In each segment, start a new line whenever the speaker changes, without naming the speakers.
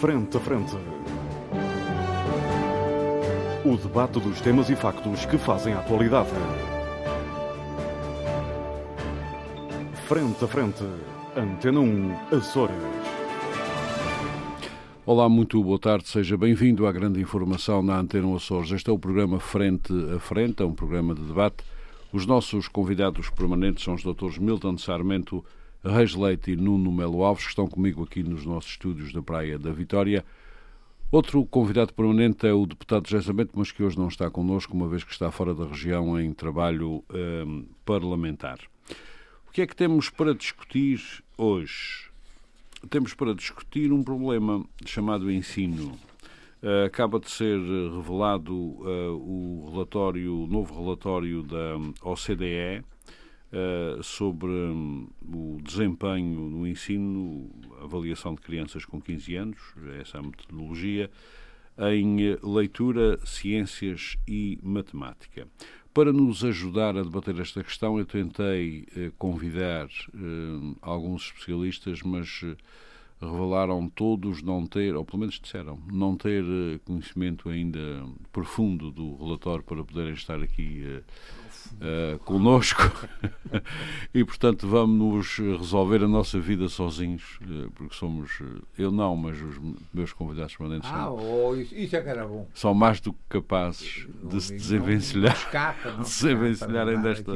Frente a Frente. O debate dos temas e factos que fazem a atualidade. Frente a Frente. Antena 1, Açores.
Olá, muito boa tarde, seja bem-vindo à grande informação na Antena Açores. Este é o programa Frente a Frente, é um programa de debate. Os nossos convidados permanentes são os doutores Milton Sarmento, Reis Leite e Nuno Melo Alves, que estão comigo aqui nos nossos estúdios da Praia da Vitória. Outro convidado permanente é o deputado José Sarmento, mas que hoje não está connosco, uma vez que está fora da região em trabalho um, parlamentar. O que é que temos para discutir hoje? Temos para discutir um problema chamado ensino. Uh, acaba de ser revelado uh, o relatório, o novo relatório da OCDE, Uh, sobre um, o desempenho no ensino, avaliação de crianças com 15 anos, essa é a metodologia, em leitura, ciências e matemática. Para nos ajudar a debater esta questão, eu tentei uh, convidar uh, alguns especialistas, mas revelaram todos não ter, ou pelo menos disseram, não ter conhecimento ainda profundo do relatório para poderem estar aqui uh, connosco e, portanto, vamos resolver a nossa vida sozinhos, uh, porque somos, uh, eu não, mas os meus convidados permanentes
ah,
são,
oh, isso é que era bom.
são mais do que capazes de se desenvencilhar,
não, escapa, não
de se desenvencilharem desta,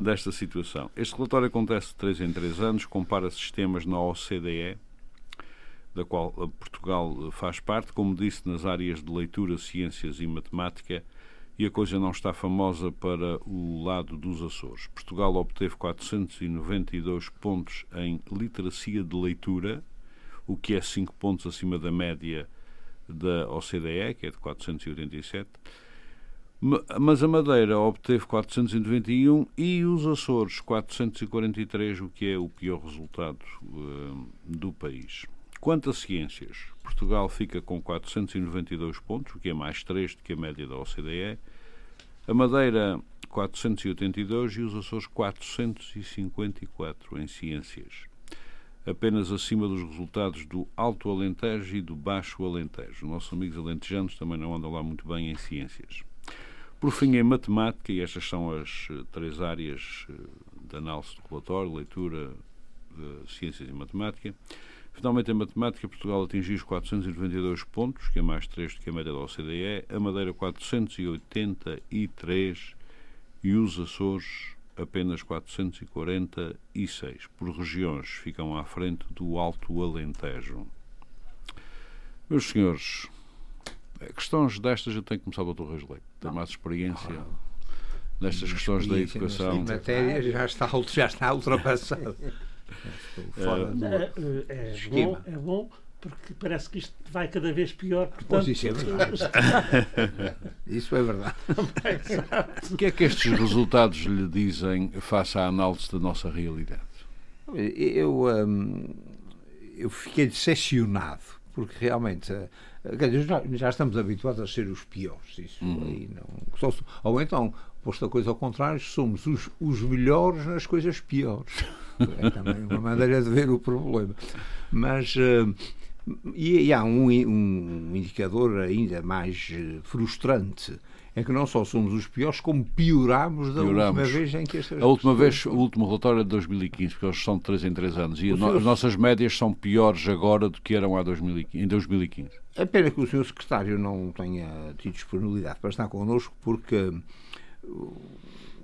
desta situação. Este relatório acontece de 3 em 3 anos, compara sistemas na OCDE, da qual Portugal faz parte, como disse, nas áreas de leitura, ciências e matemática, e a coisa não está famosa para o lado dos Açores. Portugal obteve 492 pontos em literacia de leitura, o que é 5 pontos acima da média da OCDE, que é de 487. Mas a Madeira obteve 491 e os Açores 443, o que é o pior resultado uh, do país. Quanto a ciências, Portugal fica com 492 pontos, o que é mais 3 do que a média da OCDE. A Madeira, 482 e os Açores, 454 em ciências. Apenas acima dos resultados do Alto Alentejo e do Baixo Alentejo. Nossos amigos alentejanos também não andam lá muito bem em ciências. Por fim, em matemática, e estas são as três áreas de análise do relatório, leitura, ciências e matemática, Finalmente, em matemática, Portugal atingiu os 492 pontos, que é mais 3 do que a média da OCDE, a Madeira 483 e os Açores apenas 446. Por regiões, ficam à frente do Alto Alentejo. Meus senhores, questões destas eu tenho que começar o Dr. Reis Leite. Tem mais experiência nestas questões da educação.
A matéria já está, já está ultrapassada.
É, é, bom, é bom porque parece que isto vai cada vez pior. Portanto...
isso é verdade. isso é verdade.
o que é que estes resultados lhe dizem face à análise da nossa realidade?
Eu, hum, eu fiquei decepcionado, porque realmente já, já, estamos habituados a ser os piores. Isso uhum. aí não, ou então, posto a coisa ao contrário, somos os, os melhores nas coisas piores. É também uma maneira de ver o problema. Mas. Uh, e, e, há um, um, indicador ainda mais eh, frustrante. É que não só somos os piores, como pioramos da pioramos. última vez em que estas
A última vez, o último relatório é de 2015, porque eles são de 3 em 3 anos. E no, as nossas médias são piores agora do que eram há 2015, em 2015.
É pena que o senhor secretário não tenha tido disponibilidade para estar connosco, porque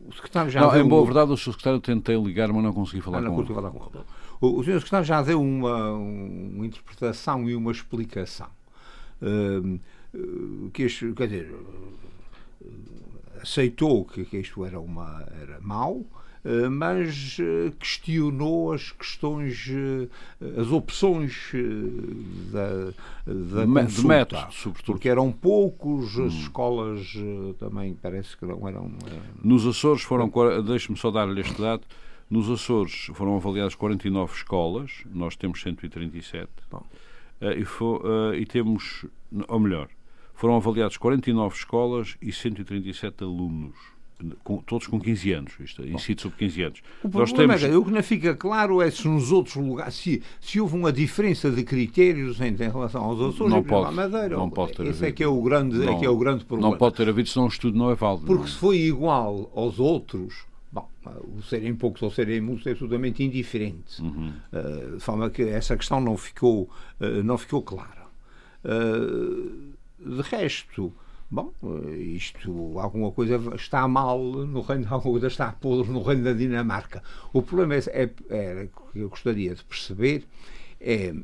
o secretário já
não,
deu...
Em boa verdade, o Sr. Secretário tentei ligar, mas não consegui falar, ah, não com, consegui falar com ele.
O, o Sr. Secretário já deu uma, uma interpretação e uma explicação. Uh, que este, quer dizer, aceitou que, que isto era, uma, era mau, mas eh, questionou as questões, eh, as opções da, da
de consulta, método, sobretudo.
porque eram poucos, as hum. escolas também parece que não eram...
Nos Açores foram, deixe-me só dar-lhe este dado, nos Açores foram avaliadas 49 escolas, nós temos 137, Bom. e, for, e temos, ou melhor, foram avaliadas 49 escolas e 137 alunos. Com, todos com 15 anos, isto, em sítios sobre 15 anos.
O Nós problema temos... é, o que não fica claro é se nos outros lugares, se, se houve uma diferença de critérios em, em relação aos Açores
não pode,
à Madeira.
Não pode ter
Esse é que é, o grande, não, é que é o grande problema.
Não pode ter havido, senão o estudo não é válido.
Porque
não.
se foi igual aos outros, Bom, o serem poucos ou serem muitos é absolutamente indiferente. Uhum. Uh, de forma que essa questão não ficou, uh, não ficou clara. Uh, de resto, bom, isto, alguma coisa está mal no reino, alguma coisa está podre no reino da Dinamarca. O problema é, é, é que eu gostaria de perceber é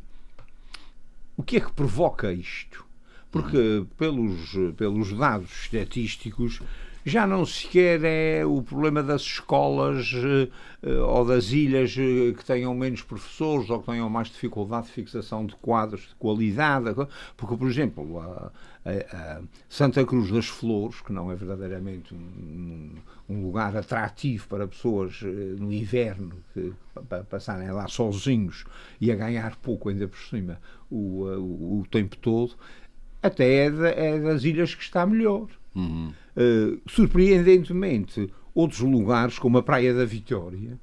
o que é que provoca isto. Porque pelos, pelos dados estatísticos já não sequer é o problema das escolas uh, ou das ilhas uh, que tenham menos professores ou que tenham mais dificuldade de fixação de quadros de qualidade. Porque, por exemplo, a, a, a Santa Cruz das Flores, que não é verdadeiramente um, um lugar atrativo para pessoas no inverno que, para passarem lá sozinhos e a ganhar pouco ainda por cima o, o, o tempo todo, até é, de, é das ilhas que está melhor. Uhum. Uh, surpreendentemente, outros lugares, como a Praia da Vitória,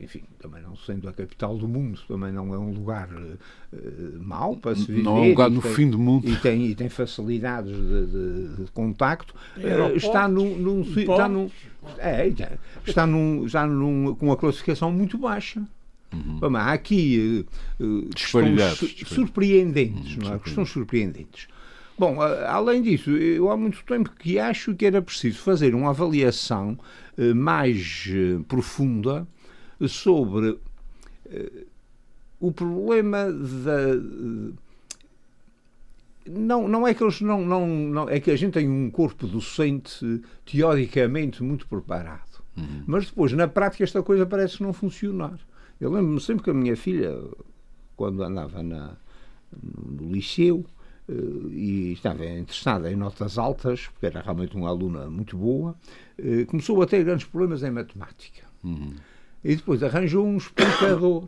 enfim, também não sendo a capital do mundo, também não é um lugar uh, mau para se viver.
Não é um lugar no
tem,
fim do mundo.
E tem, e tem facilidades de, de, de contacto. Uh, está num. num está num é, está num, já num, com uma classificação muito baixa. Uhum. há aqui uh, questões surpreendentes, uhum, não é? Questões surpreendentes. Bom, além disso, eu há muito tempo que acho que era preciso fazer uma avaliação eh, mais eh, profunda sobre eh, o problema da. Não, não é que eles não, não, não. É que a gente tem um corpo docente teoricamente muito preparado. Uhum. Mas depois, na prática, esta coisa parece não funcionar. Eu lembro-me sempre que a minha filha, quando andava na, no liceu, eh, e estava interessada em notas altas, porque era realmente uma aluna muito boa, eh, começou a ter grandes problemas em matemática. Uhum. E depois arranjou um explicador.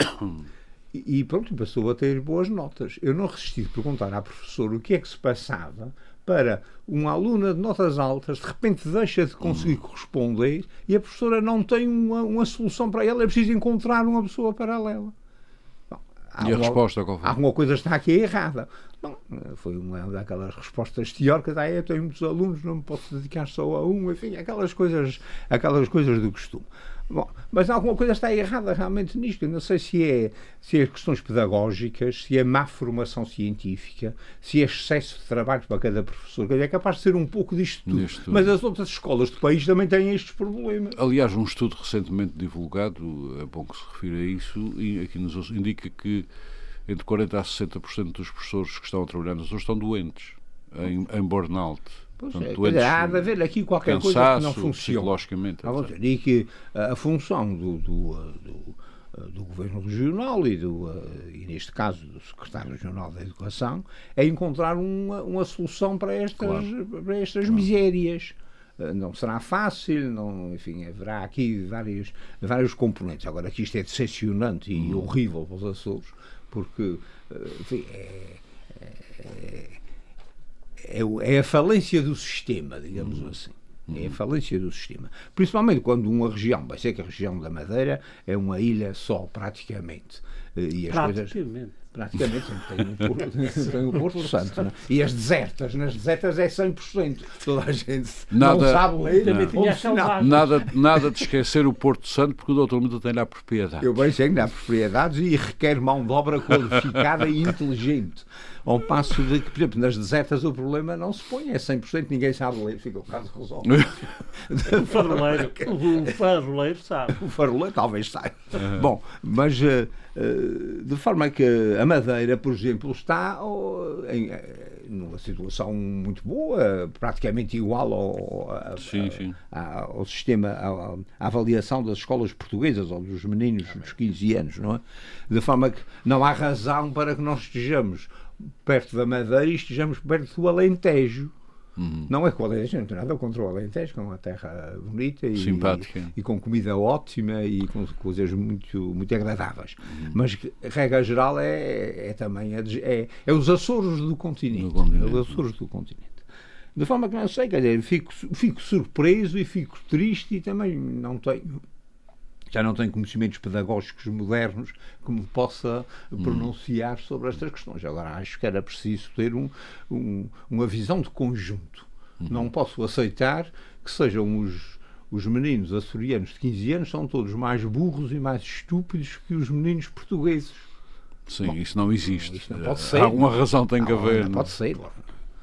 e pronto, passou a ter boas notas. Eu não resisti de perguntar à professora o que é que se passava para uma aluna de notas altas de repente deixa de conseguir uhum. corresponder e a professora não tem uma, uma solução para ela, é preciso encontrar uma pessoa paralela.
Há e a uma, resposta qual foi?
Alguma coisa está aqui errada. Não, foi uma daquelas respostas teóricas. Ah, eu tenho muitos alunos, não me posso dedicar só a um. Enfim, aquelas coisas, aquelas coisas do costume. Bom, mas alguma coisa está errada realmente nisto. Eu não sei se é, se é questões pedagógicas, se é má formação científica, se é excesso de trabalho para cada professor. É capaz de ser um pouco disto tudo. Mas as outras escolas do país também têm estes problemas.
Aliás, um estudo recentemente divulgado, é bom que se refira a isso, e aqui nos indica que entre 40% a 60% dos professores que estão a trabalhar nas estão doentes, em, em burnout.
Portanto, é, doentes, há de haver aqui qualquer coisa que não funciona. E que a função do, do, do, do Governo Regional e, do, e, neste caso, do Secretário Regional da Educação é encontrar uma, uma solução para estas, claro. para estas claro. misérias não será fácil, não, enfim, haverá aqui vários, vários componentes. Agora, que isto é decepcionante e uhum. horrível para os Açores, porque enfim, é, é, é, é, a falência do sistema, digamos uhum. assim. É a falência do sistema. Principalmente quando uma região, vai ser que a região da Madeira é uma ilha só, praticamente.
E as praticamente.
coisas praticamente sempre tem um Porto, tem um Porto Santo. Não? É? E as desertas, nas desertas é 100%. Toda a gente nada, não sabe ler.
Não. Nada, nada de esquecer o Porto Santo, porque o doutor Mundo tem lá propriedades.
Eu bem sei que dá propriedades e requer mão de obra qualificada e inteligente. Ao passo de que, por exemplo, nas desertas o problema não se põe, é 100%, ninguém sabe ler, fica o caso resolvido.
o faroleiro, o faroleiro sabe.
O faroleiro talvez saiba. Uhum. Bom, mas uh, de forma que a Madeira, por exemplo, está uh, em, numa situação muito boa, praticamente igual ao, a, sim, sim. A, ao sistema, à avaliação das escolas portuguesas ou dos meninos dos 15 anos, não é? De forma que não há razão para que nós estejamos perto da Madeira e estejamos perto do Alentejo. Uhum. Não é que o Alentejo não tem nada contra o Alentejo, que é uma terra bonita e,
Simpática.
e, com comida ótima e com coisas muito, muito agradáveis. Uhum. Mas, regra geral, é, é também é, é, é, os Açores do continente. continente. É os Açores do continente. De forma que não sei, quer dizer, fico, fico surpreso e fico triste e também não tenho já não tenho conhecimentos pedagógicos modernos que me possa pronunciar sobre estas questões. Agora, acho que era preciso ter um, um, uma visão de conjunto. Não posso aceitar que sejam os, os meninos açorianos de 15 anos são todos mais burros e mais estúpidos que os meninos portugueses.
Sim, Bom, isso não existe.
Isso não pode ser.
Alguma razão tem que
não,
haver.
Não pode ser.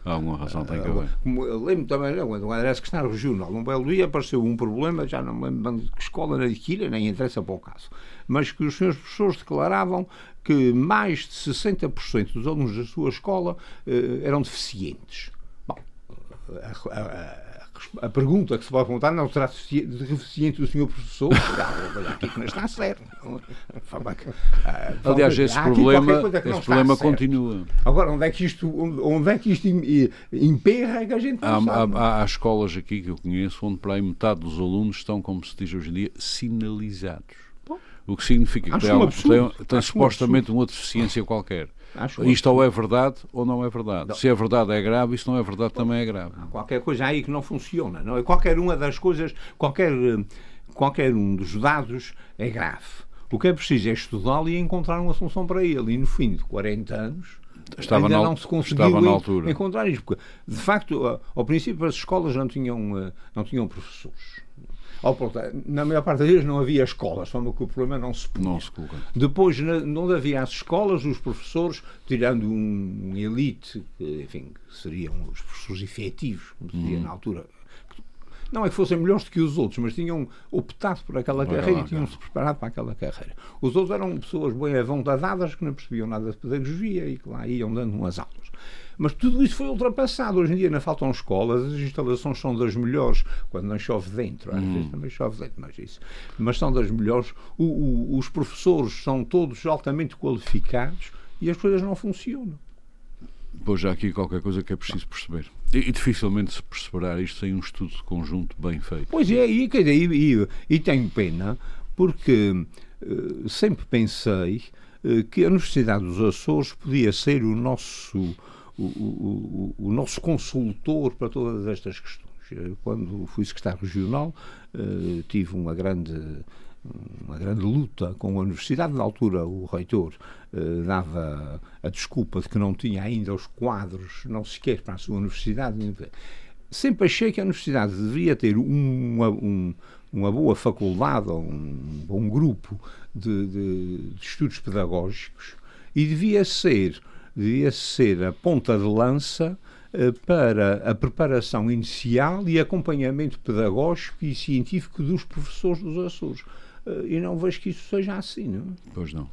Há alguma razão tem que haver.
Eu lembro também, quando era secretário regional, um belo dia apareceu um problema, já não me lembro de que escola na Quilha, nem interessa para o caso, mas que os senhores professores declaravam que mais de 60% dos alunos da sua escola eh, eram deficientes. Bom, a, a, a pergunta que se pode perguntar não será deficiente do senhor professor? Olha, aqui que não está certo.
Aliás, esse problema, esse problema continua.
Agora, onde é que isto, onde é que isto emperra é que a gente não
há,
sabe.
Há, há, escolas aqui que eu conheço onde para aí metade dos alunos estão, como se diz hoje em dia, sinalizados. O que significa que tem, um tem, tem supostamente uma deficiência qualquer. Acho Isto ou é verdade ou não é verdade. Não. Se é verdade é grave, e se não é verdade também é grave.
Há qualquer coisa aí que não funciona. Não é? Qualquer uma das coisas, qualquer, qualquer um dos dados é grave. O que é preciso é estudá-lo e encontrar uma solução para ele. E no fim de 40 anos,
estava
ainda
na,
não se conseguiu
estava na altura.
encontrar isto. Porque, de facto, ao princípio as escolas não tinham, não tinham professores. Portanto, na maior parte das vezes não havia escolas, forma que o problema não se punha.
Não se.
Depois, não havia as escolas, os professores, tirando um elite, que, enfim, seriam os professores efetivos, como se dizia hum. na altura, não é que fossem melhores do que os outros, mas tinham optado por aquela Vai carreira lá, e tinham-se preparado para aquela carreira. Os outros eram pessoas bem avantadadas que não percebiam nada de pedagogia e que lá iam dando umas aulas. Mas tudo isso foi ultrapassado. Hoje em dia ainda faltam escolas, as instalações são das melhores, quando não chove dentro, às vezes uhum. também chove dentro, mas isso. Mas são das melhores. O, o, os professores são todos altamente qualificados e as coisas não funcionam.
Pois já aqui qualquer coisa que é preciso perceber. E, e, dificilmente se perceberá isto sem um estudo de conjunto bem feito.
Pois é, e, e, e, e tenho pena, porque uh, sempre pensei uh, que a Universidade dos Açores podia ser o nosso o, o, o, nosso consultor para todas estas questões. Eh, quando fui secretário regional, uh, tive uma grande uma grande luta com a universidade. Na altura, o reitor uh, dava a desculpa de que não tinha ainda os quadros, não sequer para a sua universidade. Sempre achei que a universidade deveria ter uma, um, uma boa faculdade um bom grupo de, de, de estudos pedagógicos e devia ser devia ser a ponta de lança eh, para a preparação inicial e acompanhamento pedagógico e científico dos professores dos Açores. Eh, e não vejo que isso seja assim, não?
Pois não.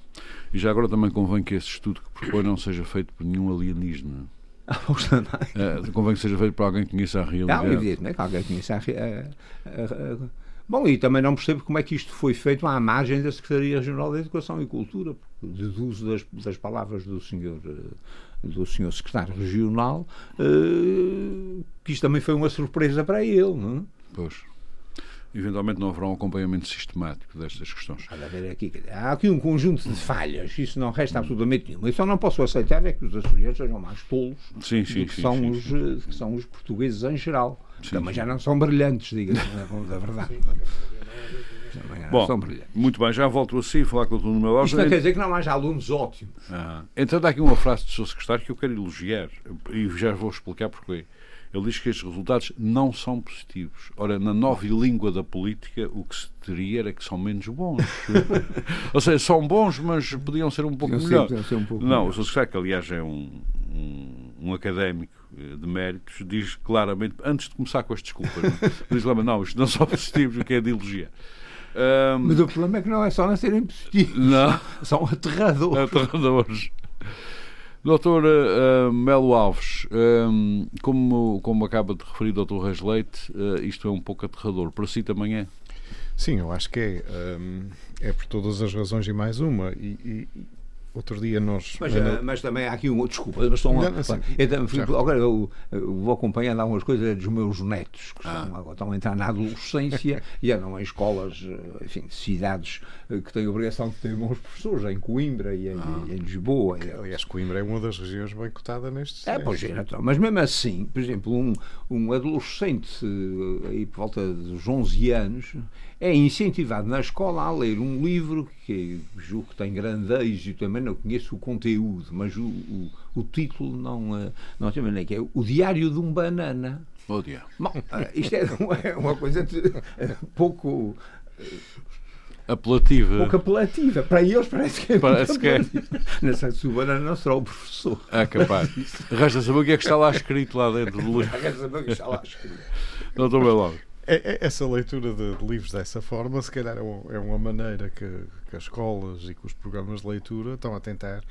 E já agora também convém que esse estudo que propõe não seja feito por nenhum alienígena. é, convém que seja feito por alguém que conheça a realidade.
Não, evidentemente, que alguém conheça a, a, a Bom, e também não percebo como é que isto foi feito à margem da Secretaria Regional da Educação e Cultura, porque deduzo das, das palavras do senhor, eh, do senhor secretário regional uh, que isto também foi uma surpresa para ele, não é?
Pois. Eventualmente não haverá um acompanhamento sistemático destas questões.
Aqui, há aqui um conjunto de falhas, isso não resta absolutamente nenhuma. Eu só não posso aceitar é que os açorianos sejam mais tolos
sim, sim,
do que,
sim,
são
sim,
os,
sim.
que são os portugueses em geral. Sim, Também já não são brilhantes, diga-se, da verdade.
Bom, muito bem, já volto a si falar com o Dr. Nuno
Isto não quer dizer que não haja alunos ótimos.
Ah, então dá aqui uma frase do seu secretário que eu quero elogiar e já vou explicar porquê. Ele diz que estes resultados não são positivos. Ora, na nova língua da política, o que se teria era que são menos bons. Ou seja, são bons, mas podiam ser um pouco melhor.
Um pouco
não,
melhor.
o que aliás é um, um, um académico eh, de méritos, diz claramente, antes de começar com as desculpas, diz lá, não, isto não são positivos, o que é de elogiar.
Um, Mas o problema é que não é só não serem positivos.
Não.
São aterradores.
Aterradores. Doutor uh, Melo Alves, um, como, como acaba de referir o Doutor Reis Leite, uh, isto é um pouco aterrador. Para si também é?
Sim, eu acho que é. Um, é por todas as razões e mais uma. E, outro dia nós.
Mas, uh, mas também há aqui um. Desculpa, mas estão. Assim, eu, também, agora eu, eu, vou acompanhando algumas coisas dos meus netos, que ah. estão, agora estão a entrar na adolescência e andam em escolas, enfim, de cidades que têm a obrigação de ter bons professores, em Coimbra e em, ah. em Lisboa.
Aliás, Coimbra é uma das regiões bem cotada neste
É, pois é, então, mas mesmo assim, por exemplo, um, um adolescente aí por volta dos 11 anos é incentivado na escola a ler um livro que julgo que tem grande êxito, também não conheço o conteúdo, mas o, o, o título não, eh, não tem maneira, que é O Diário de um Banana.
Oh, dia.
Bom, eh, isto é uma, é uma coisa de, eh, pouco
apelativa.
Pouco apelativa. Para eles parece que é.
Parece que é.
Não sei se o banana não será o professor.
É capaz. Resta saber o que é que está lá escrito lá dentro do livro.
Resta saber o que está lá escrito.
Doutor Belogo.
É, é, essa leitura de, de, livros dessa forma, se calhar, é, é uma maneira que, que, as escolas e que os programas de leitura estão a tentar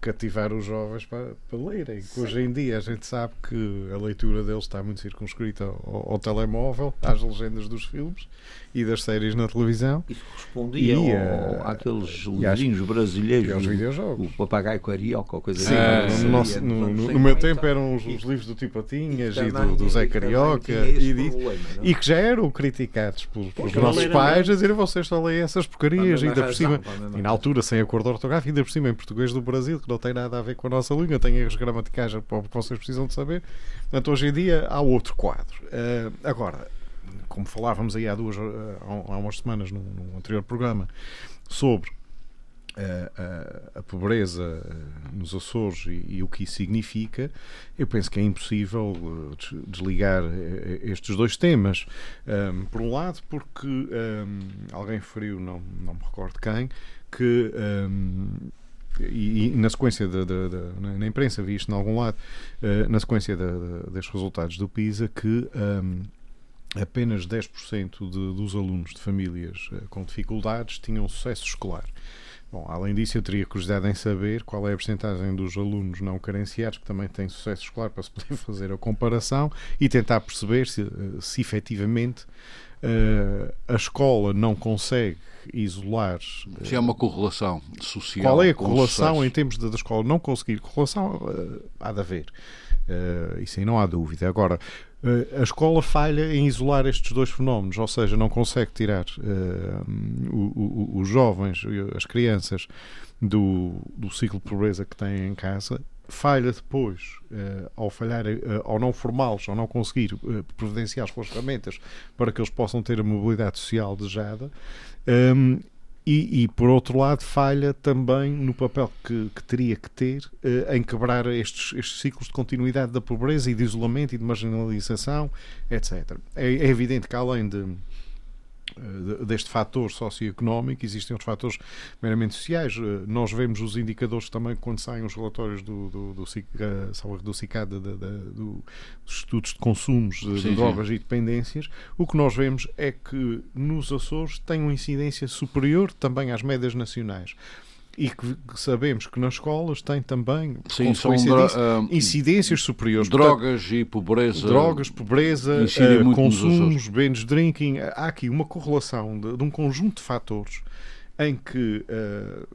cativar os jovens para, para lerem. Hoje em dia a gente sabe que a leitura deles está muito circunscrita ao, ao telemóvel, às legendas dos filmes e das séries na televisão.
Isso correspondia e, ao, àqueles livrinhos brasileiros. E
aos videojogos.
O Papagaio Carioca ou coisa
Sim, assim. no, no, no, no, no meu tempo eram os, os, livros do Tipo Patinhas e, do, do Zé Carioca e, problema, e, que já eram criticados pelos, pelos nossos pais a dizer vocês só leem essas porcarias ainda por cima. E na altura sem acordo ortográfico, ainda por cima em português do Brasil, que não tem nada a ver com a nossa língua, tem erros gramaticais que vocês precisam de saber. Portanto, hoje em dia há outro quadro. Uh, agora, como falávamos aí há, duas, eh, há umas semanas num, num anterior programa, sobre a, eh, a, a, pobreza eh, nos Açores e, e, o que isso significa, eu penso que é impossível desligar estes dois temas. Um, por um lado, porque um, alguém referiu, não, não me recordo quem, que. Um, e, e, na sequência de, de, de, na imprensa vi isto em algum lado, uh, na sequência destes resultados do PISA, que apenas 10% de, dos alunos de famílias uh, com dificuldades tinham sucesso escolar. Bom, além disso, eu teria curiosidade em saber qual é a porcentagem dos alunos não carenciados que também têm sucesso escolar para se poder fazer a comparação e tentar perceber se, eh, se efetivamente uh, a escola não consegue isolar.
Uh, se há uma correlação social.
Qual é a correlação em termos da escola não conseguir? Correlação uh, há de haver. isso aí não há dúvida. Agora, a escola falha em isolar estes dois fenómenos, ou seja, não consegue tirar uh, os jovens, as crianças, do, do ciclo de pobreza que têm em casa. Falha depois, uh, ao falhar, uh, ao não formá-los, ao não conseguir uh, providenciar as ferramentas para que eles possam ter a mobilidade social desejada, um, e, e, por outro lado, falha também no papel que, que teria que ter em quebrar estes, estes, ciclos de continuidade da pobreza e de isolamento e de marginalização, etc. É, é evidente que, além de eh, deste fator socioeconómico, existem outros fatores meramente sociais. Eh, nós vemos os indicadores também quando saem os relatórios do, do, do, do, do CICAD, do, dos estudos de consumos de, sim, drogas sim. e dependências. O que nós vemos é que nos Açores tem uma incidência superior também às médias nacionais e que, sabemos que nas escolas tem também
Sim,
uh, incidências superiores.
Drogas Portanto, e pobreza.
Drogas, pobreza, uh, consumos, bens drinking. Há aqui uma correlação de, de, um conjunto de fatores em que uh,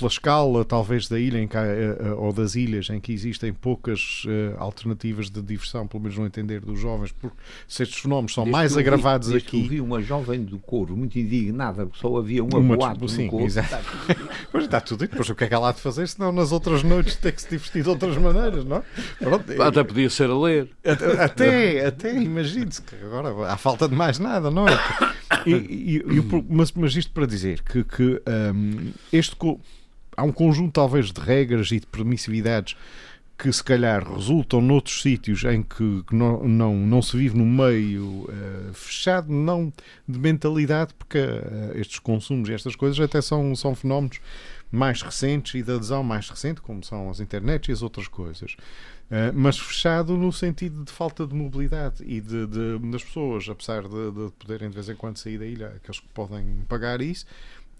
pela escala, talvez, da ilha em que, uh, ou das ilhas em que existem poucas uh, alternativas de diversão, pelo menos no entender dos jovens, porque se estes fenómenos são desde mais agravados
vi,
aqui.
Eu vi uma jovem do couro muito indignada, porque só havia uma, uma boate sim, no couro. Exato.
Mas está tudo depois o que é que ela há de fazer, senão nas outras noites tem que se divertir de outras maneiras, não?
Pronto, até podia ser a ler.
Até, até, até imagine-se que agora há falta de mais nada, não é? E, e, e, mas, mas isto para dizer que, que um, este há um conjunto, talvez, de regras e de permissividades que se calhar resultam noutros sítios em que não, não, não se vive num meio uh, fechado, não de mentalidade, porque uh, estes consumos e estas coisas até são, são fenómenos mais recentes e de adesão mais recente, como são as internet e as outras coisas. Uh, mas fechado no sentido de falta de mobilidade e de, de das pessoas, apesar de, de poderem de vez em quando sair da ilha, aqueles que podem pagar isso,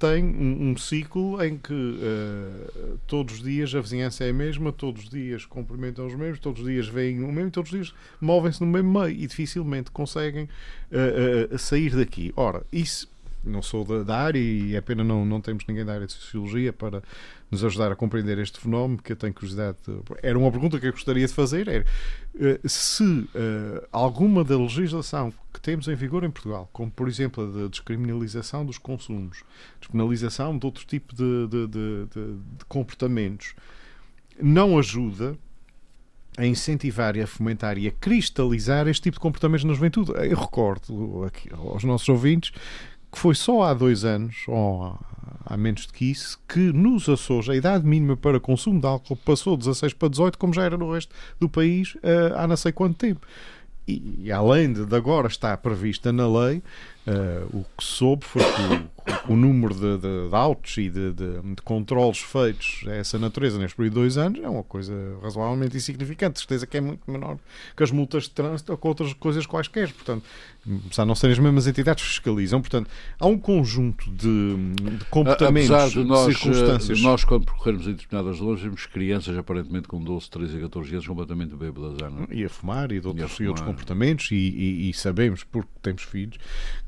tem um, um ciclo em que uh, todos os dias a vizinhança é a mesma, todos os dias cumprimentam os mesmos, todos os dias veem o mesmo e todos os dias movem-se no mesmo meio e dificilmente conseguem uh, uh, sair daqui. Ora, isso não sou da, da, área e é pena não, não temos ninguém da área de Sociologia para nos ajudar a compreender este fenómeno, que eu tenho curiosidade. De... Era uma pergunta que eu gostaria de fazer, era uh, se uh, alguma da legislação que temos em vigor em Portugal, como por exemplo a da descriminalização dos consumos, despenalização de outro tipo de, de, de, de comportamentos, não ajuda a incentivar e a fomentar e a cristalizar este tipo de comportamentos na juventude. Eu recordo aqui aos nossos ouvintes que foi só há dois anos, ou há menos do que isso, que nos Açores a idade mínima para consumo de álcool passou de 16 para 18, como já era no resto do país uh, há não sei quanto tempo. E, além de, de agora estar prevista na lei, Uh, o que soube foi que o, o número de, de, de, autos e de, de, de controles feitos a essa natureza neste período de dois anos é uma coisa razoavelmente insignificante. De certeza que é muito menor que as multas de trânsito ou com outras coisas quaisquer. Portanto, de não serem as mesmas entidades que fiscalizam, portanto, há um conjunto de, comportamentos,
Apesar de nós,
circunstâncias.
Nós, quando percorremos em determinadas lojas, vemos crianças aparentemente com 12, 13 e 14 anos completamente bêbadas. Não?
E a fumar e de outros, e, e outros comportamentos, e, e, e sabemos, porque temos filhos,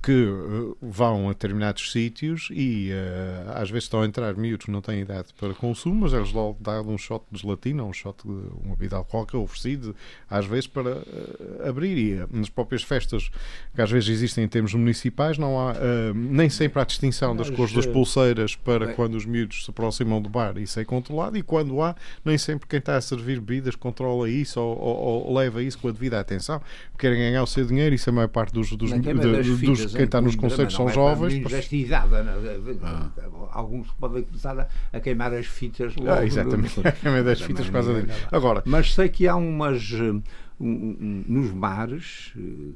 que uh, vão a determinados sítios e uh, às vezes estão a entrar miúdos que não têm idade para consumo, mas eles logo dão um shot de gelatina, um shot de uma bebida alcoólica oferecido, às vezes para uh, abrir. E nas próprias festas que às vezes existem em termos municipais, não há nem sempre há distinção das mas, cores das pulseiras para bem. quando os miúdos se aproximam do bar, isso é controlado, e quando há, nem sempre quem está a servir bebidas controla isso ou, ou, ou leva isso com a devida atenção, querem ganhar o seu dinheiro, isso é a maior parte dos, dos, dos, dos quem está nos conselhos são é jovens.
Desta idade, ah. Alguns podem começar a, queimar as fitas logo.
Ah, exatamente, a queimar as fitas por causa
Agora, Mas sei que há umas. Um, um, nos bares, eh,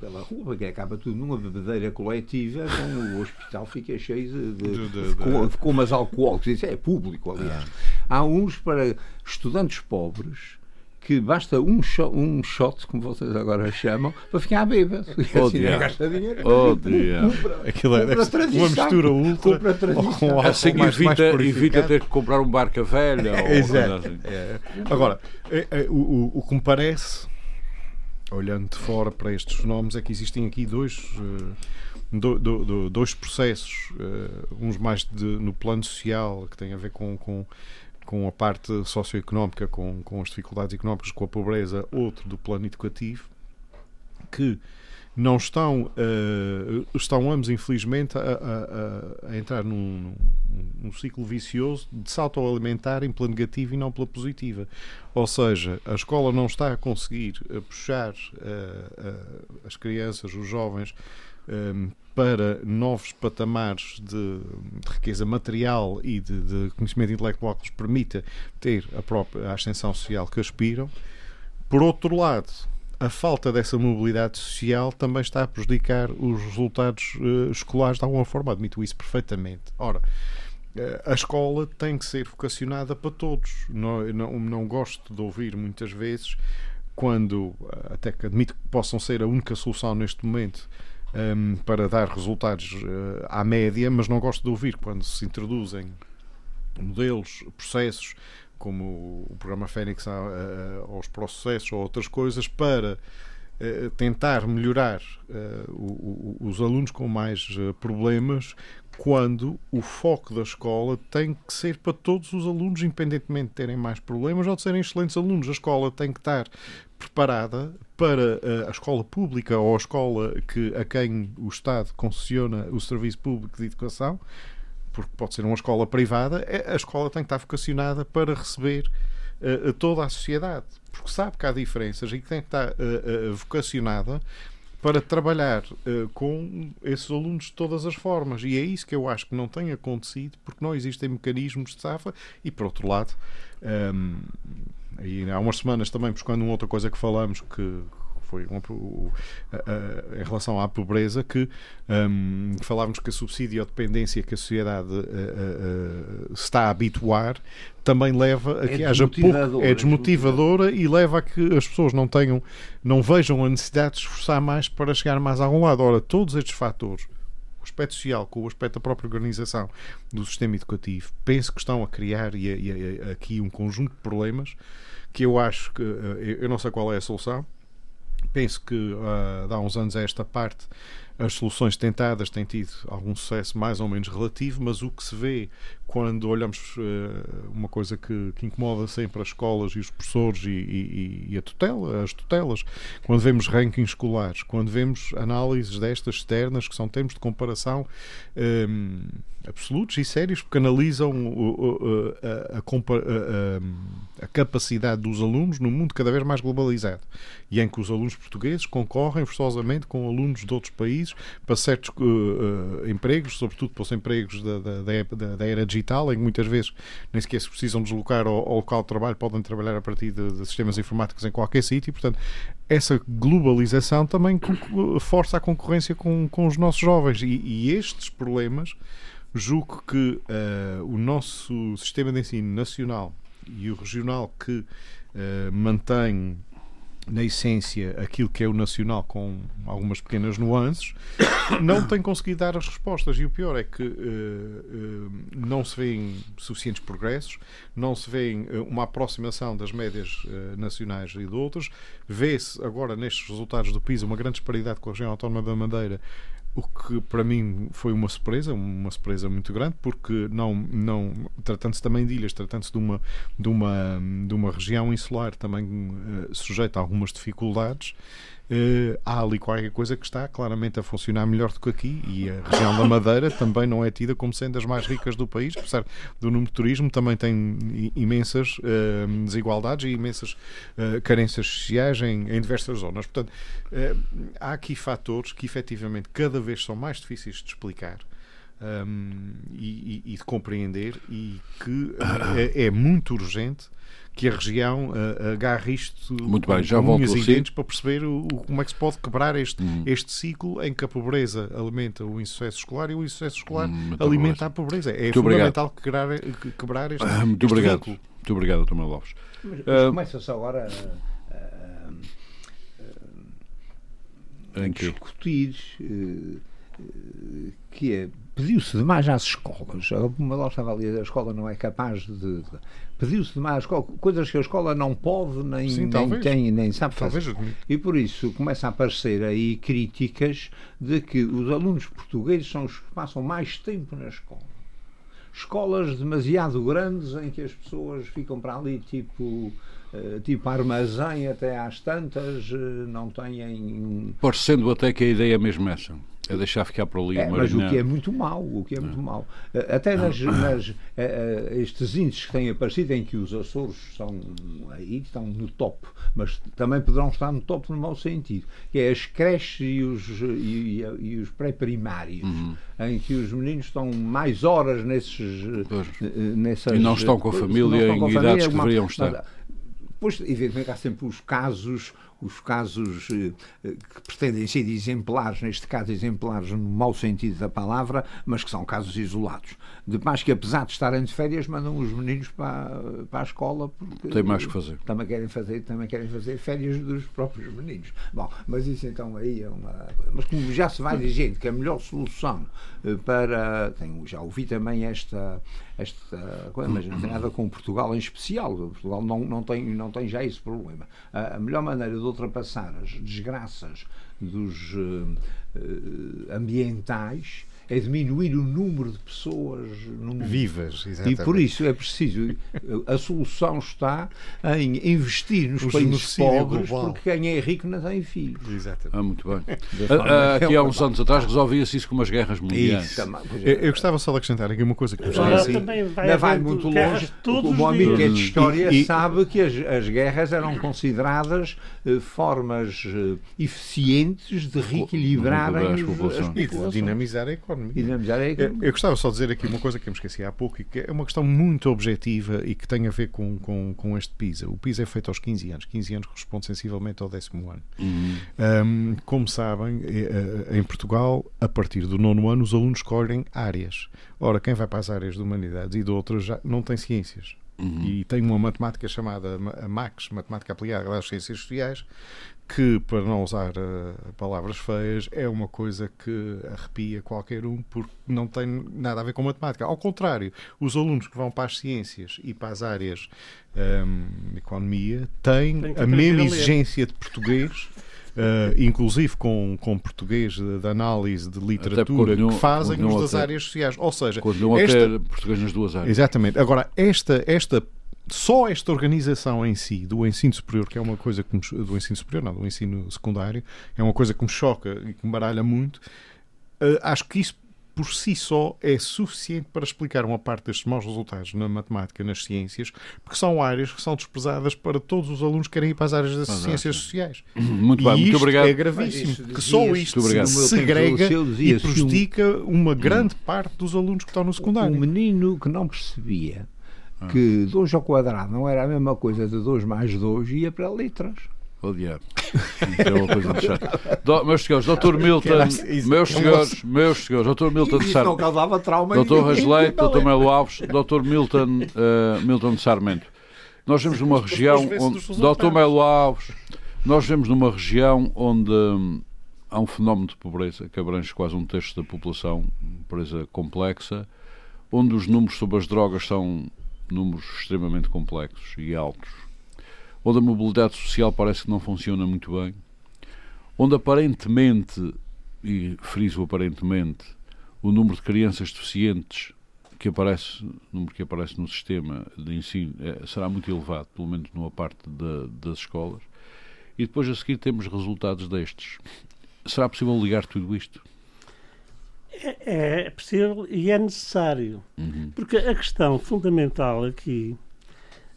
pela rua, que acaba tudo numa bebedeira coletiva, com o hospital fica cheio de, de, de, de, de comas alcoólicas. Isso é público, aliás. Ah. Há uns para estudantes pobres que basta um shot, um shot, como vocês agora chamam, para ficar bêbado.
Oh, assim, não gasta dinheiro. Oh,
Aquilo é uma mistura ultra.
Com assim mais, evita, mais evita ter que comprar um barca velha.
Ou Exato. Assim. É. Agora, é, é, o, o, o que me parece, olhando de fora para estes fenómenos, é que existem aqui dois. Uh, do, do, do, dois processos, uh, uns mais de, no plano social, que têm a ver com, com com a parte socioeconómica, com, com as dificuldades económicas, com a pobreza, outro do plano educativo, que não estão, uh, estão ambos, infelizmente, a, a, a entrar num, num, ciclo vicioso de se autoalimentarem pela negativa e não pela positiva. Ou seja, a escola não está a conseguir a puxar uh, uh, as crianças, os jovens, para novos patamares de, de riqueza material e de, de, conhecimento intelectual que lhes permita ter a própria ascensão social que aspiram. Por outro lado, a falta dessa mobilidade social também está a prejudicar os resultados uh, escolares de alguma forma, admito isso perfeitamente. Ora, uh, a escola tem que ser vocacionada para todos. Não, não, não gosto de ouvir muitas vezes, quando, eh, até que admito que possam ser a única solução neste momento, um, para dar resultados uh, à média, mas não gosto de ouvir quando se introduzem modelos, processos, como o programa Fênix aos processos ou outras coisas, para uh, tentar melhorar o, os alunos com mais problemas, quando o foco da escola tem que ser para todos os alunos, independentemente de terem mais problemas ou de serem excelentes alunos. A escola tem que estar preparada para a escola pública ou a escola que, a quem o Estado concessiona o serviço público de educação, porque pode ser uma escola privada, é, a escola tem que estar vocacionada para receber uh, toda a sociedade, porque sabe que há diferenças e que tem que estar uh, uh, vocacionada para trabalhar com esses alunos de todas as formas. E é isso que eu acho que não tem acontecido, porque não existem mecanismos de safa. E, por outro lado, um, ehm, e há umas semanas também, buscando uma outra coisa que falamos, que foi uma, uh, uh, em relação à pobreza, que um, falávamos que a subsídio ou dependência que a sociedade uh, está a habituar também leva a é que haja pouco, é, é desmotivadora e leva a que as pessoas não tenham, não vejam a necessidade de esforçar mais para chegar mais a algum lado. Ora, todos estes fatores, aspecto social com o aspecto da própria organização do sistema educativo, penso que estão a criar e, e aqui um conjunto de problemas que eu acho que eu não sei qual é a solução, Penso que uh, há uns anos a esta parte as soluções tentadas têm tido algum sucesso mais ou menos relativo, mas o que se vê quando olhamos uh, uma coisa que, que, incomoda sempre as escolas e os professores e, e, e, a tutela, as tutelas, quando vemos rankings escolares, quando vemos análises destas externas, que são termos de comparação ehm, absolutos e sérios, porque analisam a, a, a, a, capacidade dos alunos num mundo cada vez mais globalizado e em que os alunos portugueses concorrem forçosamente com alunos de outros países para certos uh, empregos, sobretudo para os empregos da, da, da, da era digital em que muitas vezes nem sequer se precisam deslocar ao, ao local de trabalho, podem trabalhar a partir de, de sistemas informáticos em qualquer sítio, portanto, essa globalização também força a concorrência com, com os nossos jovens. E, e estes problemas, julgo que uh, o nosso sistema de ensino nacional e o regional que uh, mantém na essência, aquilo que é o nacional, com algumas pequenas nuances, não tem conseguido dar as respostas. E o pior é que uh, uh, não se vêem suficientes progressos, não se vê uh, uma aproximação das médias nacionais e de outras. Vê-se agora, nestes resultados do PISA, uma grande disparidade com a região autónoma da Madeira o que para mim foi uma surpresa, uma surpresa muito grande, porque não, não tratando-se também de ilhas, tratando-se de uma, de, uma, de uma região insular também uh, sujeita a algumas dificuldades, uh, há ali qualquer coisa que está claramente a funcionar melhor do que aqui e a região da Madeira também não é tida como sendo das mais ricas do país, apesar do número de turismo, também tem imensas uh, desigualdades e imensas uh, carências sociais em, em, diversas zonas. Portanto, há aqui fatores que efetivamente cada vez são mais difíceis de explicar. Um, e, e, de compreender e que é, é muito urgente que a região uh, agarre isto
Muito bem, já volto
e dentes para perceber o, como é que se pode quebrar este, hum. este ciclo em que a pobreza alimenta o insucesso escolar e o insucesso escolar hum, alimenta a pobreza. É muito fundamental quebrar, quebrar este,
ah, muito
este
obrigado. Ciclo. Muito obrigado, Tomé Lopes.
Mas, mas uh, começa-se agora a, a, a discutir que é pediu-se demais às escolas. Uma delas estava ali, a escola não é capaz de. Pediu-se demais às escolas, coisas que a escola não pode, nem, Sim, nem tem, nem sabe fazer. Talvez. E por isso começa a aparecer aí críticas de que os alunos portugueses são os que passam mais tempo na escola. Escolas demasiado grandes em que as pessoas ficam para ali tipo eh, tipo armazém até às tantas, eh, não têm.
Parecendo até que a ideia é mesmo essa. É deixar ficar por ali.
É, mas o que é muito mau, o que é muito mau. Eh, até nas, nas estes índices que têm aparecido, em que os Açores são aí, estão no top, mas também poderão estar no top no mau sentido, que é as creches e os, e, e os pré-primários, uhum. em que os meninos estão mais horas nesses.
Nessas, e não estão com a família em idades que deveriam estar. Mas,
Pois, evidentemente, há sempre os casos os casos eh, que pretendem ser exemplares, neste caso exemplares no mau sentido da palavra, mas que são casos isolados. De mais que, apesar de estarem de férias, mandam os meninos para, para a escola porque
tem mais que fazer.
Também querem fazer, também querem fazer férias dos próprios meninos. Bom, mas isso então aí é uma. Mas como já se vai dizendo que a melhor solução eh, para. Tenho, já ouvi também esta, esta coisa, mas não tem nada com Portugal em especial. Portugal não, não, tem, não tem já esse problema. A, a melhor maneira de ultrapassar as desgraças dos uh, ambientais é diminuir o número de pessoas
vivas. Exatamente.
E por isso é preciso. A solução está em investir nos países pobres, global. porque quem é rico não tem filhos.
Exatamente. Ah, muito bem. Ah, aqui há uns anos atrás resolvia-se isso com umas guerras mundiais.
Eu, eu, gostava só de acrescentar aqui uma coisa que eu
assim, também vai, vai muito longe. O amigo que é de história e, e, sabe que as, as guerras eram consideradas uh, formas uh, eficientes de reequilibrarem as populações.
E de dinamizar a economia
economia. E dinamizar a
economia. Eu, eu gostava só de dizer aqui uma coisa que eu me esqueci há pouco e que é uma questão muito objetiva e que tem a ver com, com, com este PISA. O PISA é feito aos 15 anos. 15 anos corresponde sensivelmente ao décimo ano. Uhum. Um, como sabem, eh, eh, em Portugal, a partir do nono ano, os alunos escolhem áreas. Ora, quem vai para as áreas de humanidades e de outras já não tem ciências. Uhum. E tem uma matemática chamada a MAX, Matemática Aplicada às Ciências Sociais, que, para não usar uh, palavras feias, é uma coisa que arrepia qualquer um porque não tem nada a ver com matemática. Ao contrário, os alunos que vão para as ciências e para as áreas um, ehm, de economia têm a mesma exigência de português uh, inclusive com, com português de, de análise de literatura, que fazem os das áreas sociais. Ou seja,
esta... a ter português nas duas áreas.
Exatamente. Agora, esta, esta só esta organização em si do ensino superior, que é uma coisa que me, do ensino superior, não, do ensino secundário, é uma coisa que me choca e que me baralha muito. Uh, acho que isso por si só é suficiente para explicar uma parte destes maus resultados na matemática, nas ciências, porque são áreas que são desprezadas para todos os alunos que querem ir para as áreas das ciências sociais.
Muito bem,
muito
obrigado.
é gravíssimo, que só isto segrega e prejudica uma grande parte dos alunos que estão no secundário.
Um menino que não percebia ah. que 2 ao quadrado não era a mesma coisa de 2 mais 2 ia para letras.
O diabo. é uma coisa de. Do, meus senhores, Dr. Milton, meus senhores, meus senhores, Dr. Milton de Sarmento.
causava trauma
Dr. Rasleito, Dr. Melo Alves, Dr. Milton, uh, Milton de Sarmento. Nós vemos numa região onde. Dr. Melo Alves, nós vemos numa região onde hum, há um fenómeno de pobreza que abrange quase um terço da população, pobreza complexa, onde os números sobre as drogas são números extremamente complexos e altos onde a mobilidade social parece que não funciona muito bem, onde aparentemente, e friso aparentemente, o número de crianças deficientes que aparece, número que aparece no sistema de ensino é, será muito elevado, pelo menos numa parte da, das escolas, e depois a seguir temos resultados destes. Será possível ligar tudo isto?
É, é possível e é necessário. Uhum. Porque a questão fundamental aqui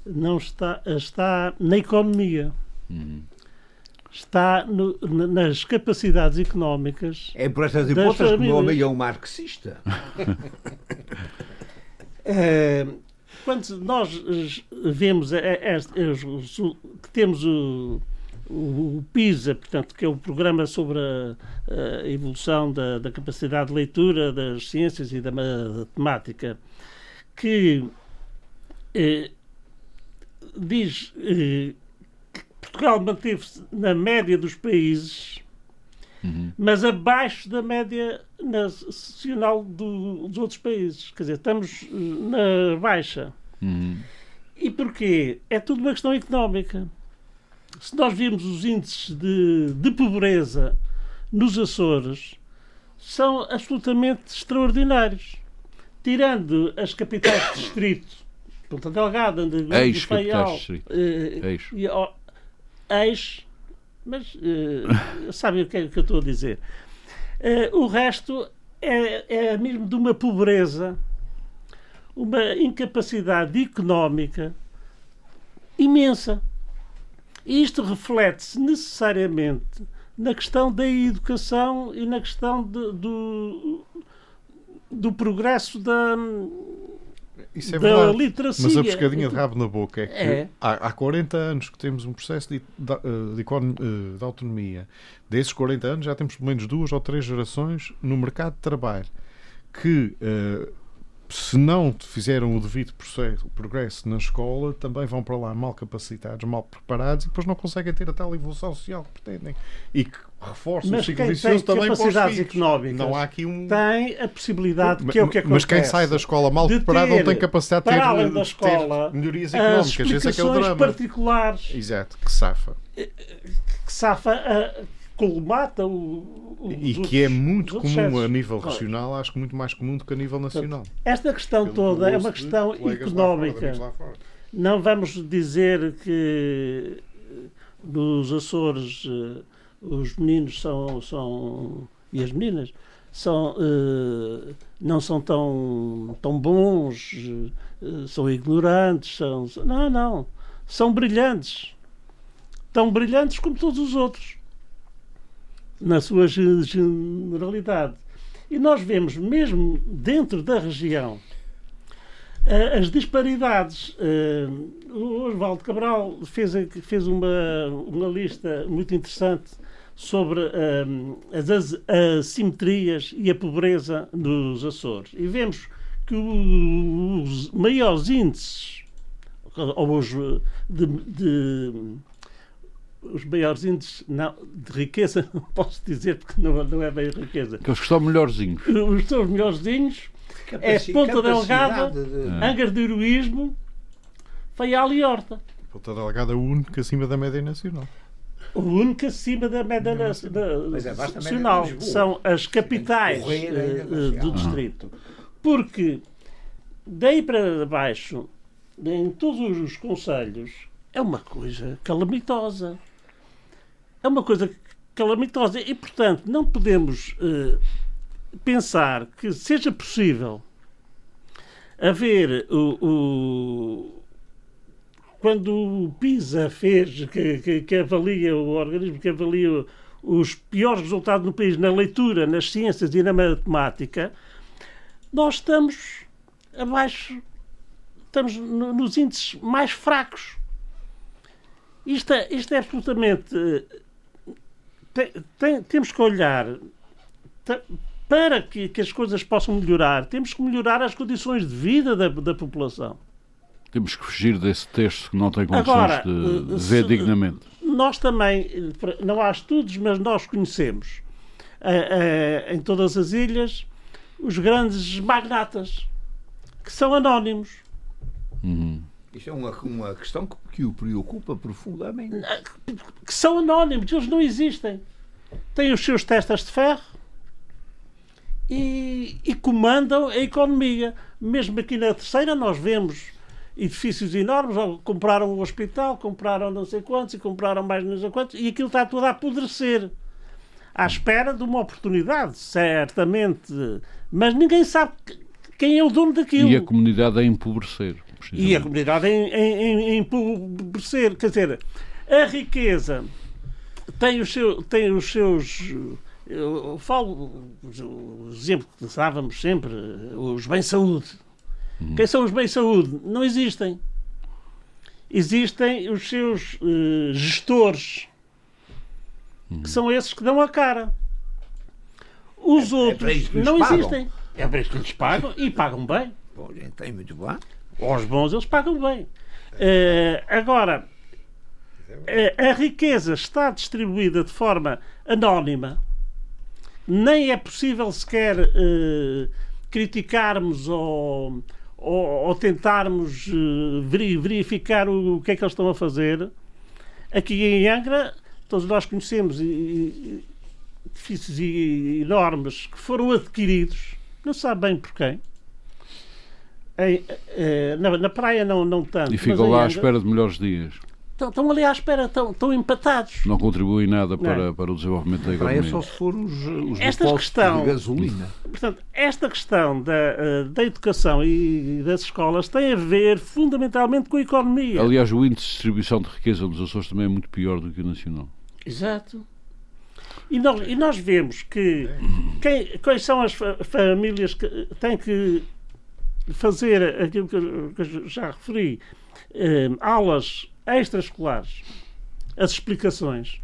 não está, está na economia. Uhum. Está no, nas capacidades económicas.
É por estas hipóteses que o meu amigo é um marxista.
é, quando nós vemos é, é, que temos o, o, PISA, portanto, que é o programa sobre a, a evolução da, da, capacidade de leitura das ciências e da matemática, que eh, diz eh, que Portugal manteve-se na média dos países, uhum. mas abaixo da média nacional do, dos outros países. Quer dizer, estamos eh, na baixa. Uhum. E porquê? É tudo uma questão económica. Se nós virmos os índices de, de pobreza nos Açores, são absolutamente extraordinários. Tirando as capitais de distrito Ponta Delgada, Andalucía,
Ex, Faial, uh, ex.
Oh, ex, mas uh, sabem o que é que eu estou a dizer. Uh, o resto é, é mesmo de uma pobreza, uma incapacidade económica imensa. E isto reflete-se necessariamente na questão da educação e na questão de, do, do progresso da,
isso é verdade. literacia. Mas a pescadinha de rabo na boca é que é. Há, há 40 anos que temos um processo de, de, de, eh, de, autonomia. Desses 40 anos já temos pelo menos duas ou três gerações no mercado de trabalho que uh, se não fizeram o devido processo, progresso na escola, também vão para lá mal capacitados, mal preparados e depois não conseguem ter a tal evolução social que pretendem. E que reforça
mas
o ciclo
vicioso
também
capacidades económicas
não há aqui um...
tem a possibilidade, que é o que acontece.
Mas quem sai da escola mal preparado não tem capacidade de ter,
além da escola,
melhorias económicas. Esse é que é o drama.
particulares.
Exato, que safa.
Que safa a colmata o, o,
e que é muito comum a nível regional, acho que muito mais comum do que a nível nacional.
Esta questão Pelo toda é uma questão económica. Fora, não vamos dizer que nos Açores eh, os meninos são, são e as meninas são, uh, não são tão, tão bons, uh, são ignorantes, são, não, não, são brilhantes, tão brilhantes como todos os outros na sua generalidade. E nós vemos, mesmo dentro da região, as disparidades. Eh, o Oswaldo Cabral fez, fez uma, uma lista muito interessante sobre eh, as assimetrias e a pobreza dos Açores. E vemos que os maiores índices, os de, de os maiores índices não, de riqueza, não posso dizer porque não, não é bem riqueza.
Que os que estão melhorzinhos.
Os que melhorzinhos é Ponta Delgada, de... Angas de Heroísmo, Faial e Horta.
Ponta Delgada única acima da média nacional.
o único acima da média é, nacional. São as capitais uh, do distrito. Porque daí para baixo, em todos os conselhos, é uma coisa calamitosa. É uma coisa calamitosa. E, portanto, não podemos uh, pensar que seja possível haver o, o quando o PISA fez, que, que, que, avalia, o organismo que avalia os piores resultados no país na leitura, nas ciências e na matemática, nós estamos abaixo, estamos no, nos índices mais fracos. Isto é, isto é absolutamente. Tem, tem, temos que olhar para que, que, as coisas possam melhorar, temos que melhorar as condições de vida da, da população.
Temos que fugir desse texto que não tem condições Agora, de eh, ver dignamente.
Nós também, não há estudos, mas nós conhecemos eh, eh, em todas as ilhas os grandes magnatas que são anónimos.
Uhum. Isto é uma, uma questão que, que, o preocupa profundamente.
Que são anónimos, eles não existem. Têm os seus testas de ferro e, e comandam a economia. Mesmo aqui na terceira, nós vemos edifícios enormes, compraram um hospital, compraram não sei quantos e compraram mais não sei quantos, e aquilo está tudo a apodrecer. À espera de uma oportunidade, certamente. Mas ninguém sabe quem é o dono daquilo.
E a comunidade a empobrecer.
E a comunidade a, a, a empobrecer. Quer dizer, a riqueza tem os, seu, tem os seus. Eu falo, o exemplo que dávamos sempre, os bens-saúde Uhum. Quem são os bens-saúde? Não existem. Existem os seus uh, gestores, uhum. que são esses que dão a cara. Os é, é outros é não pagam. existem. É para isso que lhes pagam e pagam bem.
Bom, tem muito bom.
Aos bons eles pagam bem. Uh, agora, a, a riqueza está distribuída de forma anónima. Nem é possível sequer uh, criticarmos ou ou, ou tentarmos uh, verificar o, o, que é que eles estão a fazer. Aqui em Angra, todos nós conhecemos edifícios enormes que foram adquiridos, não sabe bem por quem. Em, eh, na, na, praia não, não tanto.
E ficam lá Angra, à espera de melhores dias.
Estão, estão ali à espera, estão, estão empatados.
Não contribuem nada para, para o desenvolvimento da economia. É
só se for os, os
esta questão, de gasolina. Portanto, esta questão da, eh, da educação e das escolas tem a ver fundamentalmente com a economia.
Aliás, o índice de distribuição de riqueza nos Açores também é muito pior do que o nacional.
Exato. E nós, e nós vemos que quem, quais são as famílias que têm que fazer aquilo que eu já referi, eh, aulas extraescolares, as explicações,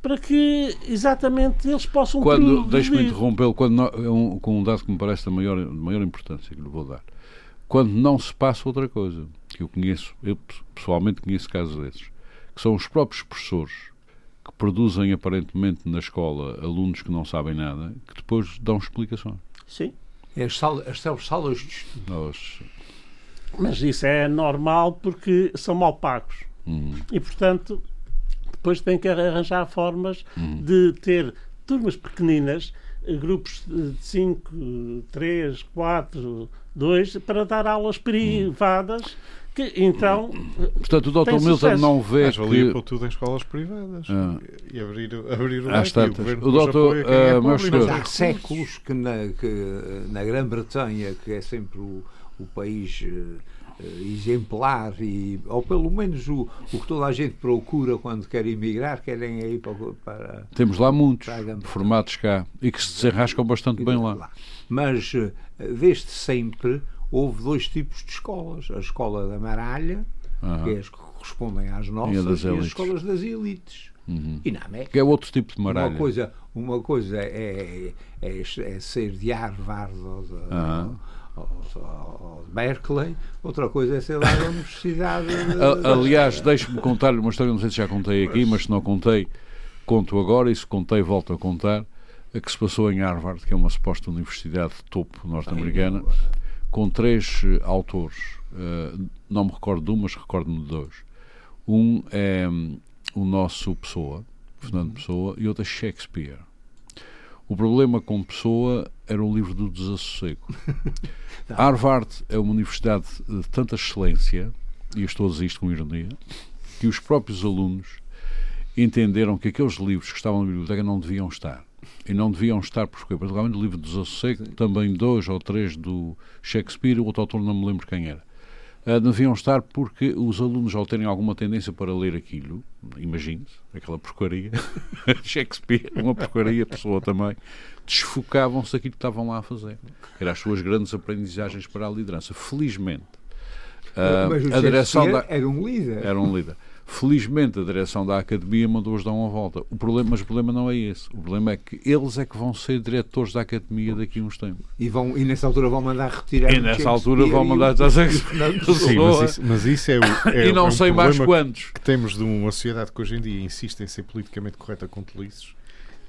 para que exatamente eles possam
quando Deixe-me interrompê-lo quando é um, com um dado que me parece da maior, maior importância que lhe vou dar. Quando não se passa outra coisa, que eu conheço, eu pessoalmente conheço casos desses, que são os próprios professores que produzem aparentemente na escola alunos que não sabem nada, que depois dão explicações.
Sim.
As, salas, as salas de estudo.
Nós,
mas isso é normal porque são mal pagos. Uhum. E, portanto, depois tem que arranjar formas uhum. de ter turmas pequeninas, grupos de 5, 3, 4, 2, para dar aulas privadas. Que, então,
Portanto, o Dr. Milton não vê
Mas
que...
para tudo em escolas privadas ah. e abrir, abrir o
Às tantas. O, o Dr. Uh,
Mas há séculos que na, que na Grã-Bretanha, que é sempre o o país uh, exemplar, e, ou pelo menos o, o que toda a gente procura quando quer emigrar, querem ir para. para
Temos lá muitos formados cá e que se desenrascam bastante bem lá. lá.
Mas desde sempre houve dois tipos de escolas: a escola da Maralha, uhum. que é as que correspondem às nossas, e, e as escolas das elites.
Uhum. E na América. Que é outro tipo de maralha.
Uma coisa, uma coisa é, é, é ser de Harvard ou de, uhum ao, Berkeley, outra coisa é ser lá da Universidade. De...
Aliás, deixe-me contar-lhe uma história, não sei se já contei aqui, mas se não contei, conto agora, e se contei, volto a contar, a que se passou em Harvard, que é uma suposta universidade de topo norte-americana, com três uh, autores. Uh, não me recordo de um, mas recordo-me de dois. Um é um, o nosso Pessoa, Fernando Pessoa, e outra Shakespeare. O problema com Pessoa era o livro do desassossego. Harvard é uma universidade de tanta excelência, e eu estou a dizer isto com ironia, que os próprios alunos entenderam que aqueles livros que estavam na biblioteca não deviam estar. E não deviam estar, porque, particularmente o livro do Desassossego, também dois ou três do Shakespeare, o outro autor não me lembro quem era. Uh, deviam estar porque os alunos, ao terem alguma tendência para ler aquilo, imagine-se, aquela porcaria, Shakespeare, uma porcaria, pessoa também, desfocavam-se daquilo que estavam lá a fazer. Eram as suas grandes aprendizagens para a liderança. Felizmente,
uh, a direção da... era um líder.
Era um líder. Felizmente a direção da academia mandou-os dar uma volta. O problema, mas o problema não é esse. O problema é que eles é que vão ser diretores da academia daqui a uns tempos.
E, vão, e nessa altura vão mandar retirar
E nessa altura vão mandar
o... Sim, mas isso, mas isso é o. É,
e não
é um
sei mais quantos.
Que temos de uma sociedade que hoje em dia insiste em ser politicamente correta com tolices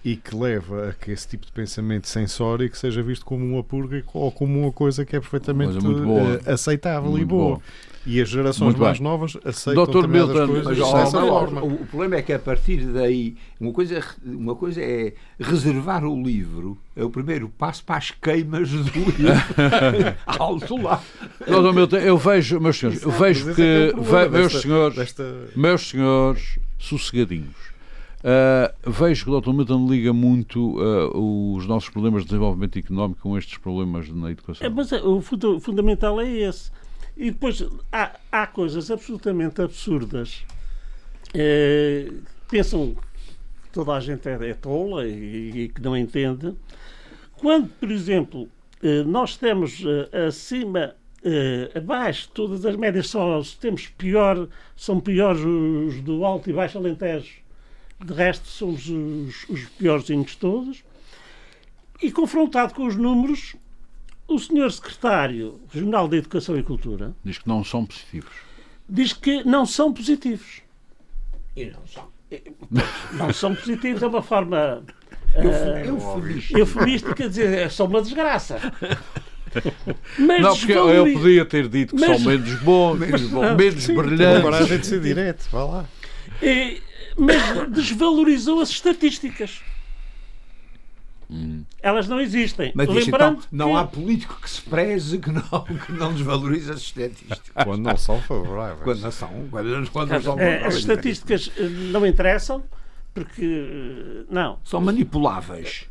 e que leva a que esse tipo de pensamento sensórico seja visto como uma purga ou como uma coisa que é perfeitamente uh, aceitável muito e boa. boa. E as gerações Muito mais bem. novas aceitam Dr. Milton, coisas mas, dessa forma.
O, o, problema é que a partir daí, uma coisa, uma coisa é reservar o livro, é o primeiro passo para as queimas do livro. Alto lá.
Dr. Milton, eu vejo, meus senhores, eu vejo que, é que meus senhores, desta... meus senhores, sossegadinhos. Uh, vejo que o Dr. Milton liga muito uh, os nossos problemas de desenvolvimento económico com estes problemas na educação.
É, mas é, o fundamental é esse. E depois há, há coisas absolutamente absurdas. É, pensam que toda a gente é, é tola e, e, que não entende. Quando, por exemplo, eh, nós temos eh, acima, abaixo, todas as médias só temos pior, são piores os do Alto e Baixo Alentejo. De resto, somos os, os piorzinhos todos. E confrontado com os números, o senhor secretário regional da Educação e Cultura
diz que não são positivos.
Diz que não são positivos.
E não são.
Não são positivos, é uma forma uh, eufemística, quer dizer, são uma desgraça.
Mas não, porque eu podia ter dito que mas... são menos bons, menos, bons, menos brilhantes.
Agora a gente ser direto, vá lá.
E, mas desvalorizou as estatísticas. Hum. Elas não existem.
Mas Lembrando então, não que... há político que se preze que não, que não desvalorize as estatísticas.
Quando não são favoráveis.
Quando não são, quando, quando não são
é, favoráveis. As estatísticas eh, não interessam porque eh, não.
São manipuláveis.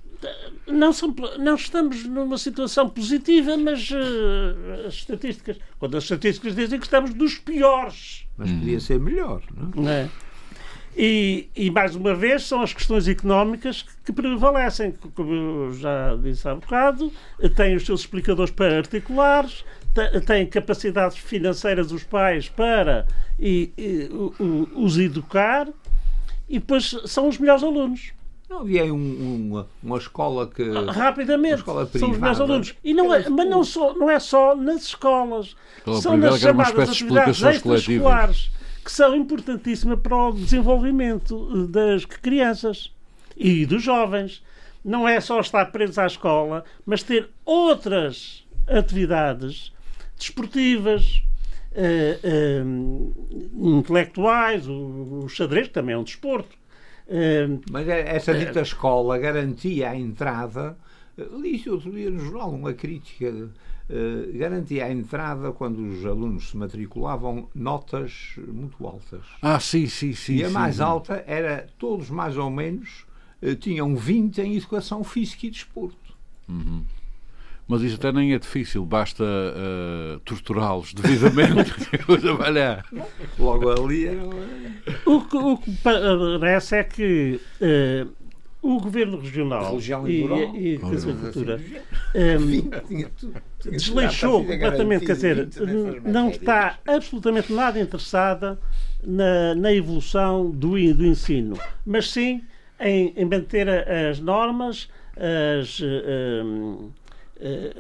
Não, são, não estamos numa situação positiva, mas uh, as estatísticas. Quando as estatísticas dizem que estamos dos piores.
Mas podia ser melhor, não
é? E, e, mais uma vez, são as questões económicas que prevalecem. Como eu já disse há bocado, têm os seus explicadores para articulares, têm capacidades financeiras os pais para e, e, os educar e depois são os melhores alunos.
Não havia um, uma, uma escola que.
Ah, rapidamente, escola são os melhores alunos. E não é, mas não, só, não é só nas escolas, são nas chamadas atividades extraescolares que são importantíssimas para o desenvolvimento das crianças e dos jovens. Não é só estar presos à escola, mas ter outras atividades desportivas, uh, uh, intelectuais, o, o, xadrez, que também é um desporto.
Uh, mas é, essa dita escola garantia a entrada. Li outro dia no jornal, uma crítica eh, garantia a entrada quando os alunos se matriculavam notas muito altas.
Ah, sim, sim, sim.
E a
sim,
mais
sim.
alta era, todos mais ou menos, uh, tinham 20 em educação física e desporto.
Uhum. Mas isso até nem é difícil, basta uh, torturá-los devidamente trabalhar.
Logo ali era...
o, que, o que parece é que uh, o governo regional e, e, e a cultura um, desleixou completamente, quer dizer, não está absolutamente nada interessada na, na evolução do, do ensino, mas sim em, em manter as normas, as, um, uh, eh,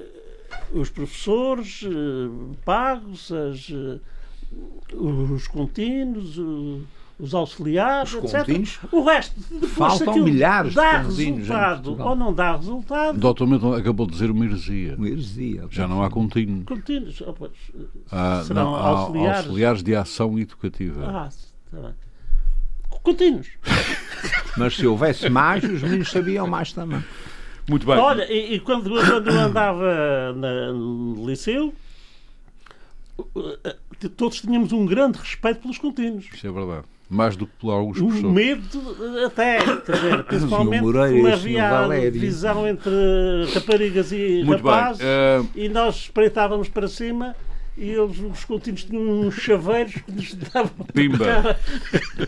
os professores uh, pagos, as, uh, os contínuos, os auxiliares, os etc. O resto, depois,
faltam milhares
dá resultado ou não dá resultado.
O doutor Milton acabou de dizer uma heresia.
Uma heresia.
Já não há contínuos.
Contínuos. Oh, pois,
ah, serão não, auxiliares. auxiliares de ação educativa.
Ah, está bem. Contínuos.
Mas se houvesse mais, os meninos sabiam mais também.
Muito bem.
Olha, e, e quando, quando eu andava na, no liceu, todos tínhamos um grande respeito pelos contínuos.
Isso é verdade. Mais do que por alguns.
Um medo até, dizer, principalmente quando havia a divisão entre raparigas e Muito rapazes uh... e nós espreitávamos para cima e eles, os contínuos tinham uns chaveiros que nos davam.
Pimba!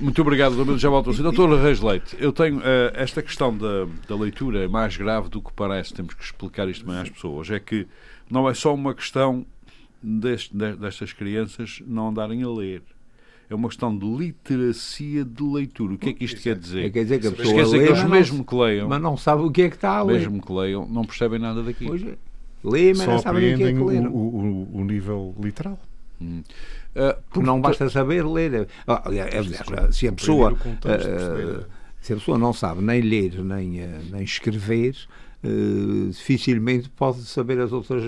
Muito obrigado, Domingos. Já volto assim. Doutor Reis Leite, eu tenho uh, esta questão da, da leitura é mais grave do que parece. Temos que explicar isto bem às pessoas. É que não é só uma questão deste, destas crianças não andarem a ler é uma questão de literacia de leitura. O que é que isto quer dizer?
É, quer dizer que a pessoa
quer dizer que eles mesmo que leiam,
mas não sabe o que é que está a ler.
Mesmo que leiam, não percebem nada daqui.
Pois é. Lê, mas Só não sabem o que é que leram.
O, o, o nível literal.
Hum. Uh, porque não basta saber ler. Ah, se a pessoa uh, se a pessoa não sabe nem ler nem, uh, nem escrever, Uh, dificilmente pode saber as outras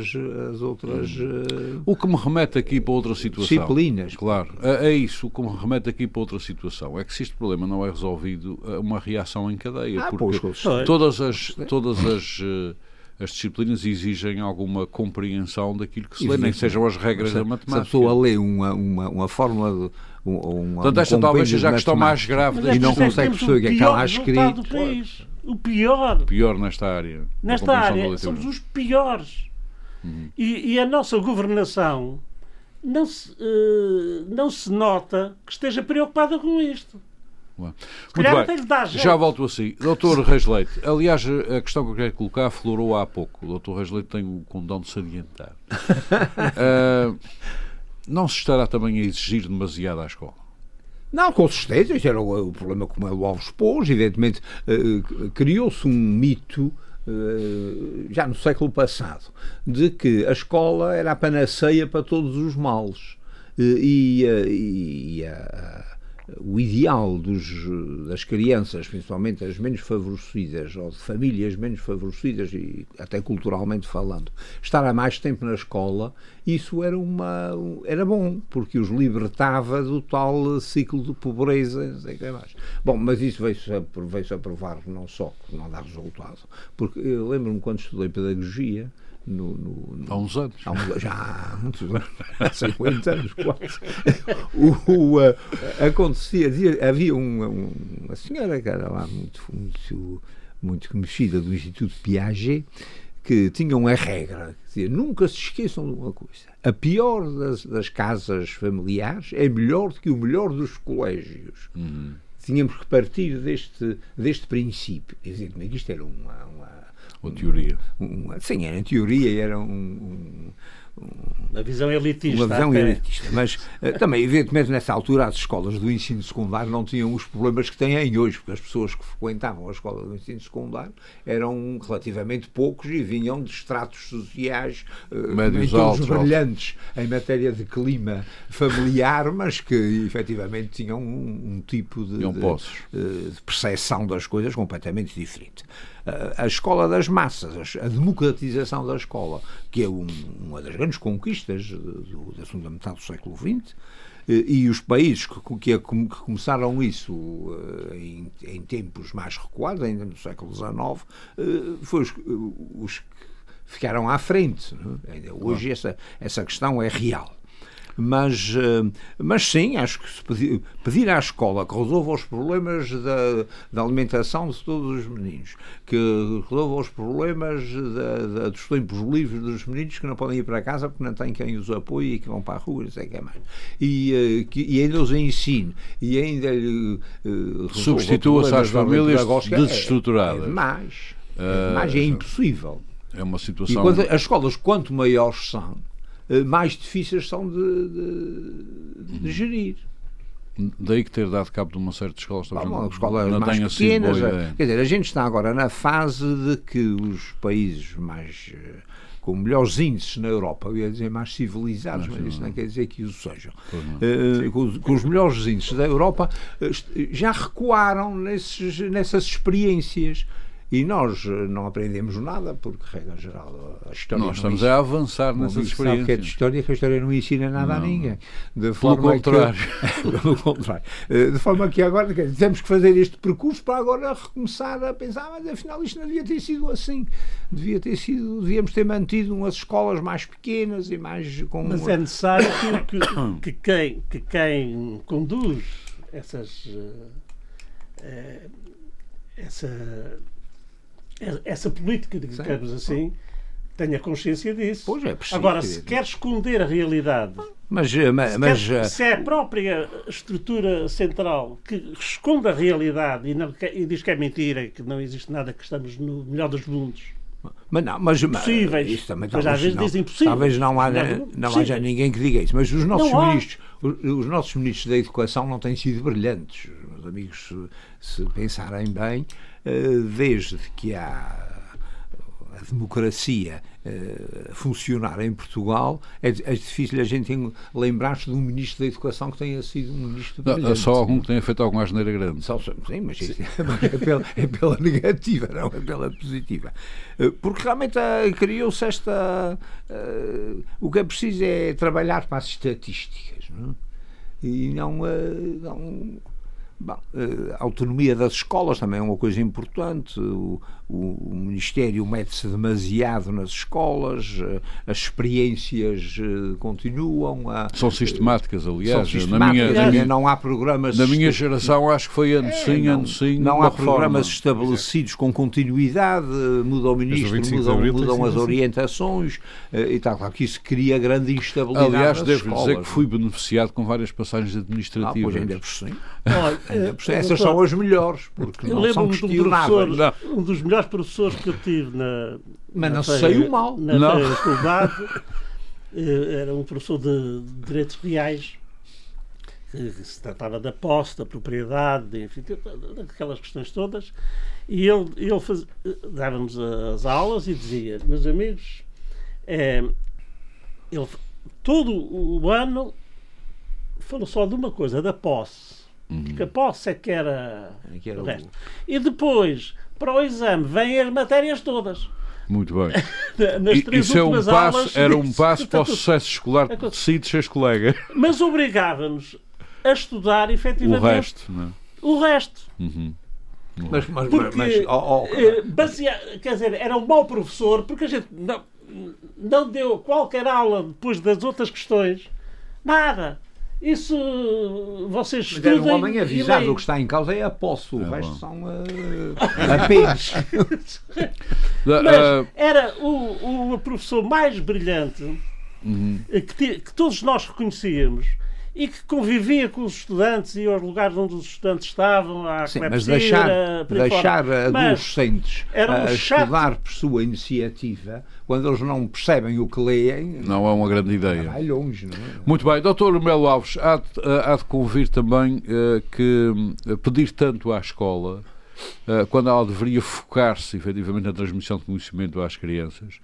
as outras uh,
o que me remete aqui para outra situação.
disciplinas.
Claro. É, é, isso o que me remete aqui para outra situação. É que se este problema não é resolvido uma reação em cadeia
ah,
porque
pois,
todas as todas as uh, as disciplinas exigem alguma compreensão daquilo que se lê, nem sejam as regras se, da matemática.
Se a pessoa lê uma, uma, uma fórmula de, um, uma,
Portanto, esta um talvez seja a questão mais grave
e não consegue perceber o que é que ela escrito.
O pior.
O pior nesta área.
Nesta área, somos os piores. Uhum. E, e, a nossa governação não se, uh, não se nota que esteja preocupada com isto.
Muito bem. Já volto assim. Doutor Reis Leite, aliás, a questão que eu quero colocar aflorou há pouco. O doutor Reis Leite tem o condão de se adiantar. uh, não se estará também a exigir demasiado à escola?
Não, com certeza, esse era o, o problema como o Alves pôs, evidentemente uh, criou-se um mito uh, já no século passado de que a escola era a panaceia para todos os males. Uh, e, e a, o ideal dos, das crianças, principalmente as menos favorecidas, ou de famílias menos favorecidas, e até culturalmente falando, estar há mais tempo na escola, isso era, uma, era bom, porque os libertava do tal ciclo de pobreza. Sei que mais. Bom, mas isso veio-se a, veio a provar não só que não dá resultado, porque eu lembro-me quando estudei pedagogia, no, no,
há uns anos.
Há uns, já há muitos anos, há 50 anos quase. O, o uh, acontecia, havia uma, uma senhora que era lá muito, muito, muito conhecida do Instituto Piaget que tinha uma regra, dizia, nunca se esqueçam de uma coisa. A pior das, das casas familiares é melhor do que o melhor dos colégios. Uhum. Tínhamos que partir deste, deste princípio. Evidentemente que isto era uma, uma
ou teoria?
Um, sim, era em teoria, era um,
uma visão elitista.
Uma visão elitista. Mas uh, também, evidentemente, nessa altura, as escolas do ensino secundário não tinham os problemas que têm hoje, porque as pessoas que frequentavam a escola do ensino secundário eram relativamente poucos e vinham de estratos sociais uh, Médios altos, brilhantes altos. em matéria de clima familiar, mas que efetivamente tinham um, um tipo de, de, uh, de percepção das coisas completamente diferente a escola das massas, a democratização da escola, que é um, uma das grandes conquistas do, da segunda metade do século XX, eh, e os países que, que, que começaram isso eh, em, em, tempos mais recuados, ainda no século XIX, eh, foi os, os que ficaram à frente. É? Hoje essa, essa questão é real. Mas, eh, mas sim, acho que se pedir, pedir à escola que resolva os problemas da, da alimentação de todos os meninos, que resolva os problemas da, da, dos tempos livres dos meninos que não podem ir para casa porque não têm quem os apoie e que vão para a rua, não sei o que é mais. E, eh, que, e ainda os ensine e ainda lhe uh,
substitua-se às famílias desestruturadas.
É, é mais. É, mais, é impossível.
É uma situação.
E quando, as escolas, quanto maiores são, eh, mais difíceis são de, de, de gerir.
Daí que ter dado cabo de uma certa escola,
estamos não, escolas não mais pequenas. Quer dizer, a gente está agora na fase de que os países mais eh, com melhores índices na Europa, eu ia dizer mais civilizados, mas, mas isso não quer dizer que os sejam. Uh, com, com, os melhores índices da Europa, já recuaram nesses, nessas experiências E nós não aprendemos nada, porque, regra geral, a história.
Nós estamos ensina, a avançar nessas experiências. Sabe
que é de história, que a história não ensina nada não. a ninguém.
De Pelo contrário.
Que, pelo contrário. De forma que agora temos que fazer este percurso para agora recomeçar a pensar, mas afinal isto não devia ter sido assim. Devia ter sido, devíamos ter mantido umas escolas mais pequenas e mais com.
Mas é necessário que, que, que quem, que quem conduz essas. Uh, essa essa política, digamos assim, tenha consciência disso.
Pois é, preciso,
Agora, se quer esconder a realidade,
mas, eh, mas,
se, quer, se, é a própria estrutura central que esconde a realidade e, não, e, diz que é mentira, que não existe nada, que estamos no melhor dos mundos.
Mas não, mas,
Possíveis.
Isso também,
mas às vezes dizem impossível.
Talvez não haja, não haja ninguém que diga isso. Mas os nossos ministros, os, os, nossos ministros da educação não têm sido brilhantes. Meus amigos, se, se pensarem bem, eh, desde que há a democracia uh, funcionar em Portugal, é, é, difícil a gente lembrar-se de um ministro da Educação que tenha sido um ministro
não, brilhante. Só algum que tenha feito alguma asneira grande.
Só, sim, mas, sim. mas é, pela, é, pela, negativa, não é pela positiva. Uh, porque realmente uh, criou-se esta... o que é preciso é trabalhar para as estatísticas, não é? E não, não Bom, eh, a autonomia das escolas também é uma coisa importante. O, o, o Ministério mete-se demasiado nas escolas, eh, as experiências eh, continuam. A,
são sistemáticas, aliás.
São sistemáticas, na minha, não há programas.
Na minha geração, acho que foi ano é, sim, ano sim.
Não há programas estabelecidos com continuidade, muda o ministro, mudam, mudam as orientações e tal. Claro que isso cria grande instabilidade.
Aliás, devo dizer que fui beneficiado com várias passagens administrativas. Ah,
pois ainda por sim. Olha, é, essas são as melhores, porque eu não são
questionáveis. Um, um dos melhores professores que eu tive na.
Mas
na
não feira, saiu mal.
Na
não.
Feira eh, era um professor de direitos reais que se tratava da posse, da propriedade, enfim, daquelas questões todas. E ele, ele dava-nos as aulas e dizia: Meus amigos, é, ele, todo o ano falou só de uma coisa, da posse. Uhum. Que a posse é que era, é que era o resto. E depois, para o exame, vêm as matérias todas.
Muito bem. Nas três Isso é um passo, aulas, era um passo para o sucesso escolar de si de seus colegas.
Mas obrigava-nos a estudar efetivamente
o resto. Não é?
O resto.
Uhum.
Mas, mas,
porque,
mas, oh,
oh, eh, baseia, quer dizer, era um mau professor porque a gente não, não deu qualquer aula depois das outras questões. Nada. Isso vocês
Mas estudem. um homem avisado, o que está em causa é a posse, o é resto bom. são uh, apenas.
Mas era o, o professor mais brilhante uhum. que, que todos nós reconhecíamos e que convivia com os estudantes e aos lugares onde os estudantes estavam, à
Sim, mas deixar, deixar adolescentes a estudar por sua iniciativa, quando eles não percebem o que leem,
não é uma grande ideia.
Vai longe, não é?
Muito bem, doutor Melo Alves, há de, há de convir também uh, que uh, pedir tanto à escola, uh, quando ela deveria focar-se efetivamente na transmissão de conhecimento às crianças,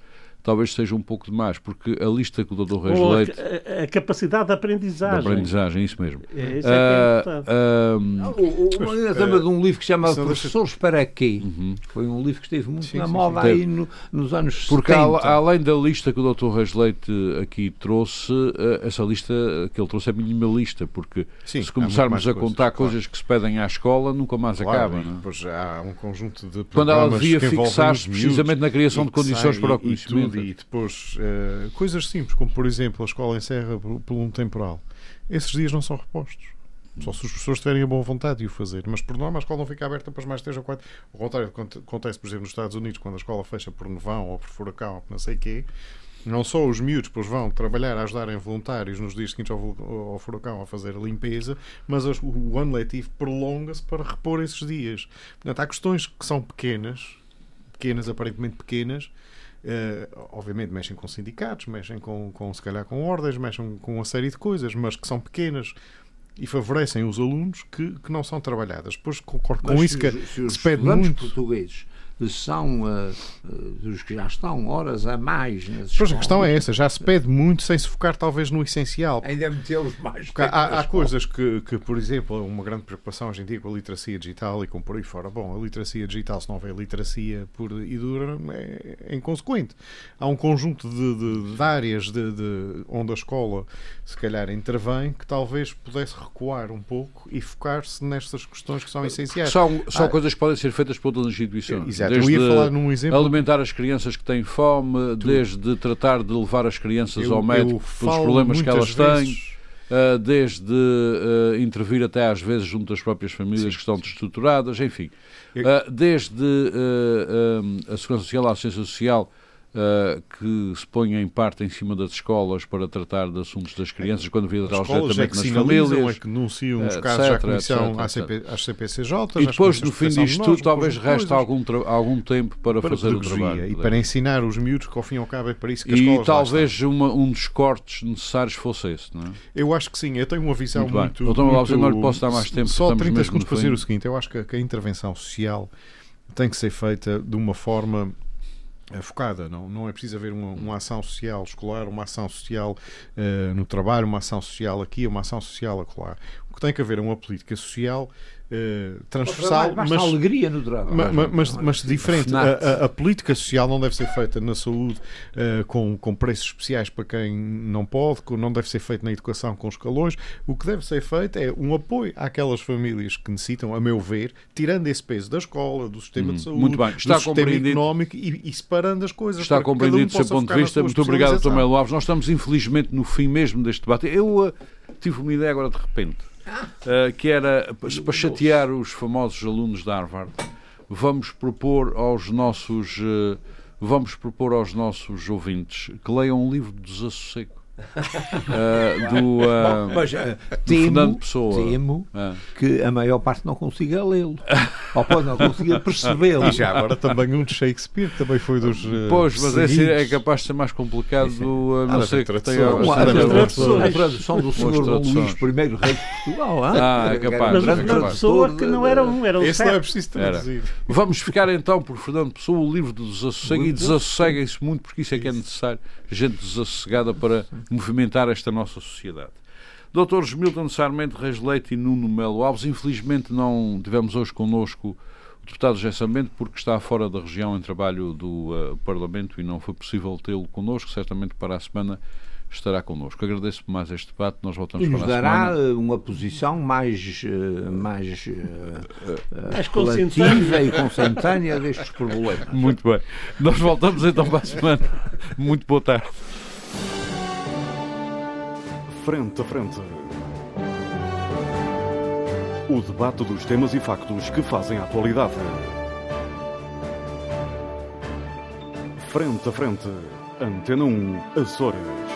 talvez seja um pouco demais, porque a lista que o Dr. Reis Ou Leite.
A, a, capacidade de aprendizagem.
De aprendizagem, isso mesmo.
É, isso é, uh,
é uh, uh, de um livro que se chama Professores para Quê? Uhum. Foi um livro que esteve muito sim, na moda sim. aí no, nos anos
porque
70.
Porque além da lista que o Dr. Reis Leite aqui trouxe, uh, essa lista que ele trouxe é minimalista, porque se começarmos a contar coisas, coisas que se pedem à escola, nunca mais claro, acaba. Não?
É? Pois há um conjunto de
Quando ela devia fixar-se precisamente na criação de condições para o conhecimento
e depois uh, coisas simples, como por exemplo a escola encerra por, por um temporal. Esses dias não são repostos. Só se os professores tiverem a boa vontade de o fazer. Mas por norma a escola não fica aberta para mais três ou quatro. O contrário acontece, por exemplo, nos Estados Unidos, quando a escola fecha por nevão ou por furacão ou não sei o quê. Não só os miúdos pois vão trabalhar a ajudarem voluntários nos dias seguintes ao, ao furacão a fazer a limpeza, mas o ano letivo prolonga-se para repor esses dias. Portanto, há questões que são pequenas, pequenas, aparentemente pequenas, Uh, obviamente mexem com sindicatos, mexem com, com, se calhar com ordens, mexem com uma série de coisas, mas que são pequenas e favorecem os alunos que, que não são trabalhadas. Depois concordo com isso que
se, os
se pede muito.
portugueses são uh, dos que já estão horas a mais nas
Pois a questão é essa, já se pede muito sem se focar talvez no essencial.
Ainda metê-los mais.
Há, há coisas que, que, por exemplo, uma grande preocupação hoje em dia com a literacia digital e com por aí fora. Bom, a literacia digital, se não houver literacia pura e dura, é, é inconsequente. Há um conjunto de, de, de áreas de, de, onde a escola se calhar intervém que talvez pudesse recuar um pouco e focar-se nestas questões que são essenciais.
São, são ah, coisas que podem ser feitas por outras instituições.
Exato. Desde eu ia falar num exemplo.
Alimentar as crianças que têm fome, tu... desde tratar de levar as crianças eu, ao médico pelos problemas que elas têm. Uh, desde uh, intervir até às vezes junto às próprias famílias Sim. que estão destruturadas, enfim, uh, desde a Segurança Social à Assistência Social Uh, que se põe em parte em cima das escolas para tratar de assuntos das crianças, é, quando devia tratar diretamente é nas famílias.
É que denunciam os casos etc, à Comissão, etc, CP, às CPCJ.
E depois, no fim disto tudo, talvez reste algum, algum tempo para,
para
fazer o trabalho.
E para ensinar os miúdos que, ao fim e ao cabo, é para isso que
as
escolas
E talvez uma, um dos cortes necessários fosse esse, não é?
Eu acho que sim. Eu tenho uma visão muito... muito,
muito, muito não lhe posso dar mais tempo.
Só 30 segundos para dizer o seguinte. Eu acho que, a intervenção social tem que ser feita de uma forma focada, não, não é preciso haver uma, uma ação social escolar, uma ação social uh, no trabalho, uma ação social aqui, uma ação social acolá. O que tem que haver é uma política social uh, transversal,
mas alegria no drama.
Mas, mas, mas diferente. A, a, a, política social não deve ser feita na saúde uh, com, com preços especiais para quem não pode, não deve ser feita na educação com escalões. O que deve ser feito é um apoio àquelas famílias que necessitam, a meu ver, tirando esse peso da escola, do sistema hum, de saúde, do sistema económico e, e, separando as coisas.
Está compreendido do seu ponto de vista. Muito obrigado, Tomé Alves. Nós estamos, infelizmente, no fim mesmo deste debate. Eu uh, tive uma ideia agora de repente uh, que era para chatear os famosos alunos de Harvard, vamos propor aos nossos uh, vamos propor aos nossos ouvintes que leiam um livro de desassossego uh, do, uh,
Mas, uh, temo, Fernando Pessoa. Temo que a maior parte não consiga lê-lo. ou pode não consiga percebê-lo.
E já agora também um de Shakespeare, também foi dos.
pois, mas esse é capaz de ser mais complicado. Do, não sei que tem
a, tradução do Senhor Luís I, rei de Portugal.
Ah, é capaz.
Mas Fernando Pessoa que não era um, era um
Esse não é preciso traduzir.
Vamos ficar então por Fernando Pessoa, o livro do desassossego, e desassosseguem-se muito, porque isso é que é necessário. Gente desassossegada para movimentar esta nossa sociedade. Doutores Milton Sarmento, Reis Leite e Nuno Melo Alves, infelizmente não tivemos hoje connosco o deputado José Sarmento porque está fora da região em trabalho do uh, Parlamento e não foi possível tê-lo connosco, certamente para a semana estará connosco. Agradeço mais este debate, nós voltamos
e nos
para
a
dará
semana. uma posição mais, uh, mais, uh, mais coletiva e consentânea destes problemas.
Muito bem. Nós voltamos então para a semana. Muito boa tarde.
Frente a frente. O debate dos temas e factos que fazem a atualidade. Frente a frente. Antena 1, Açores.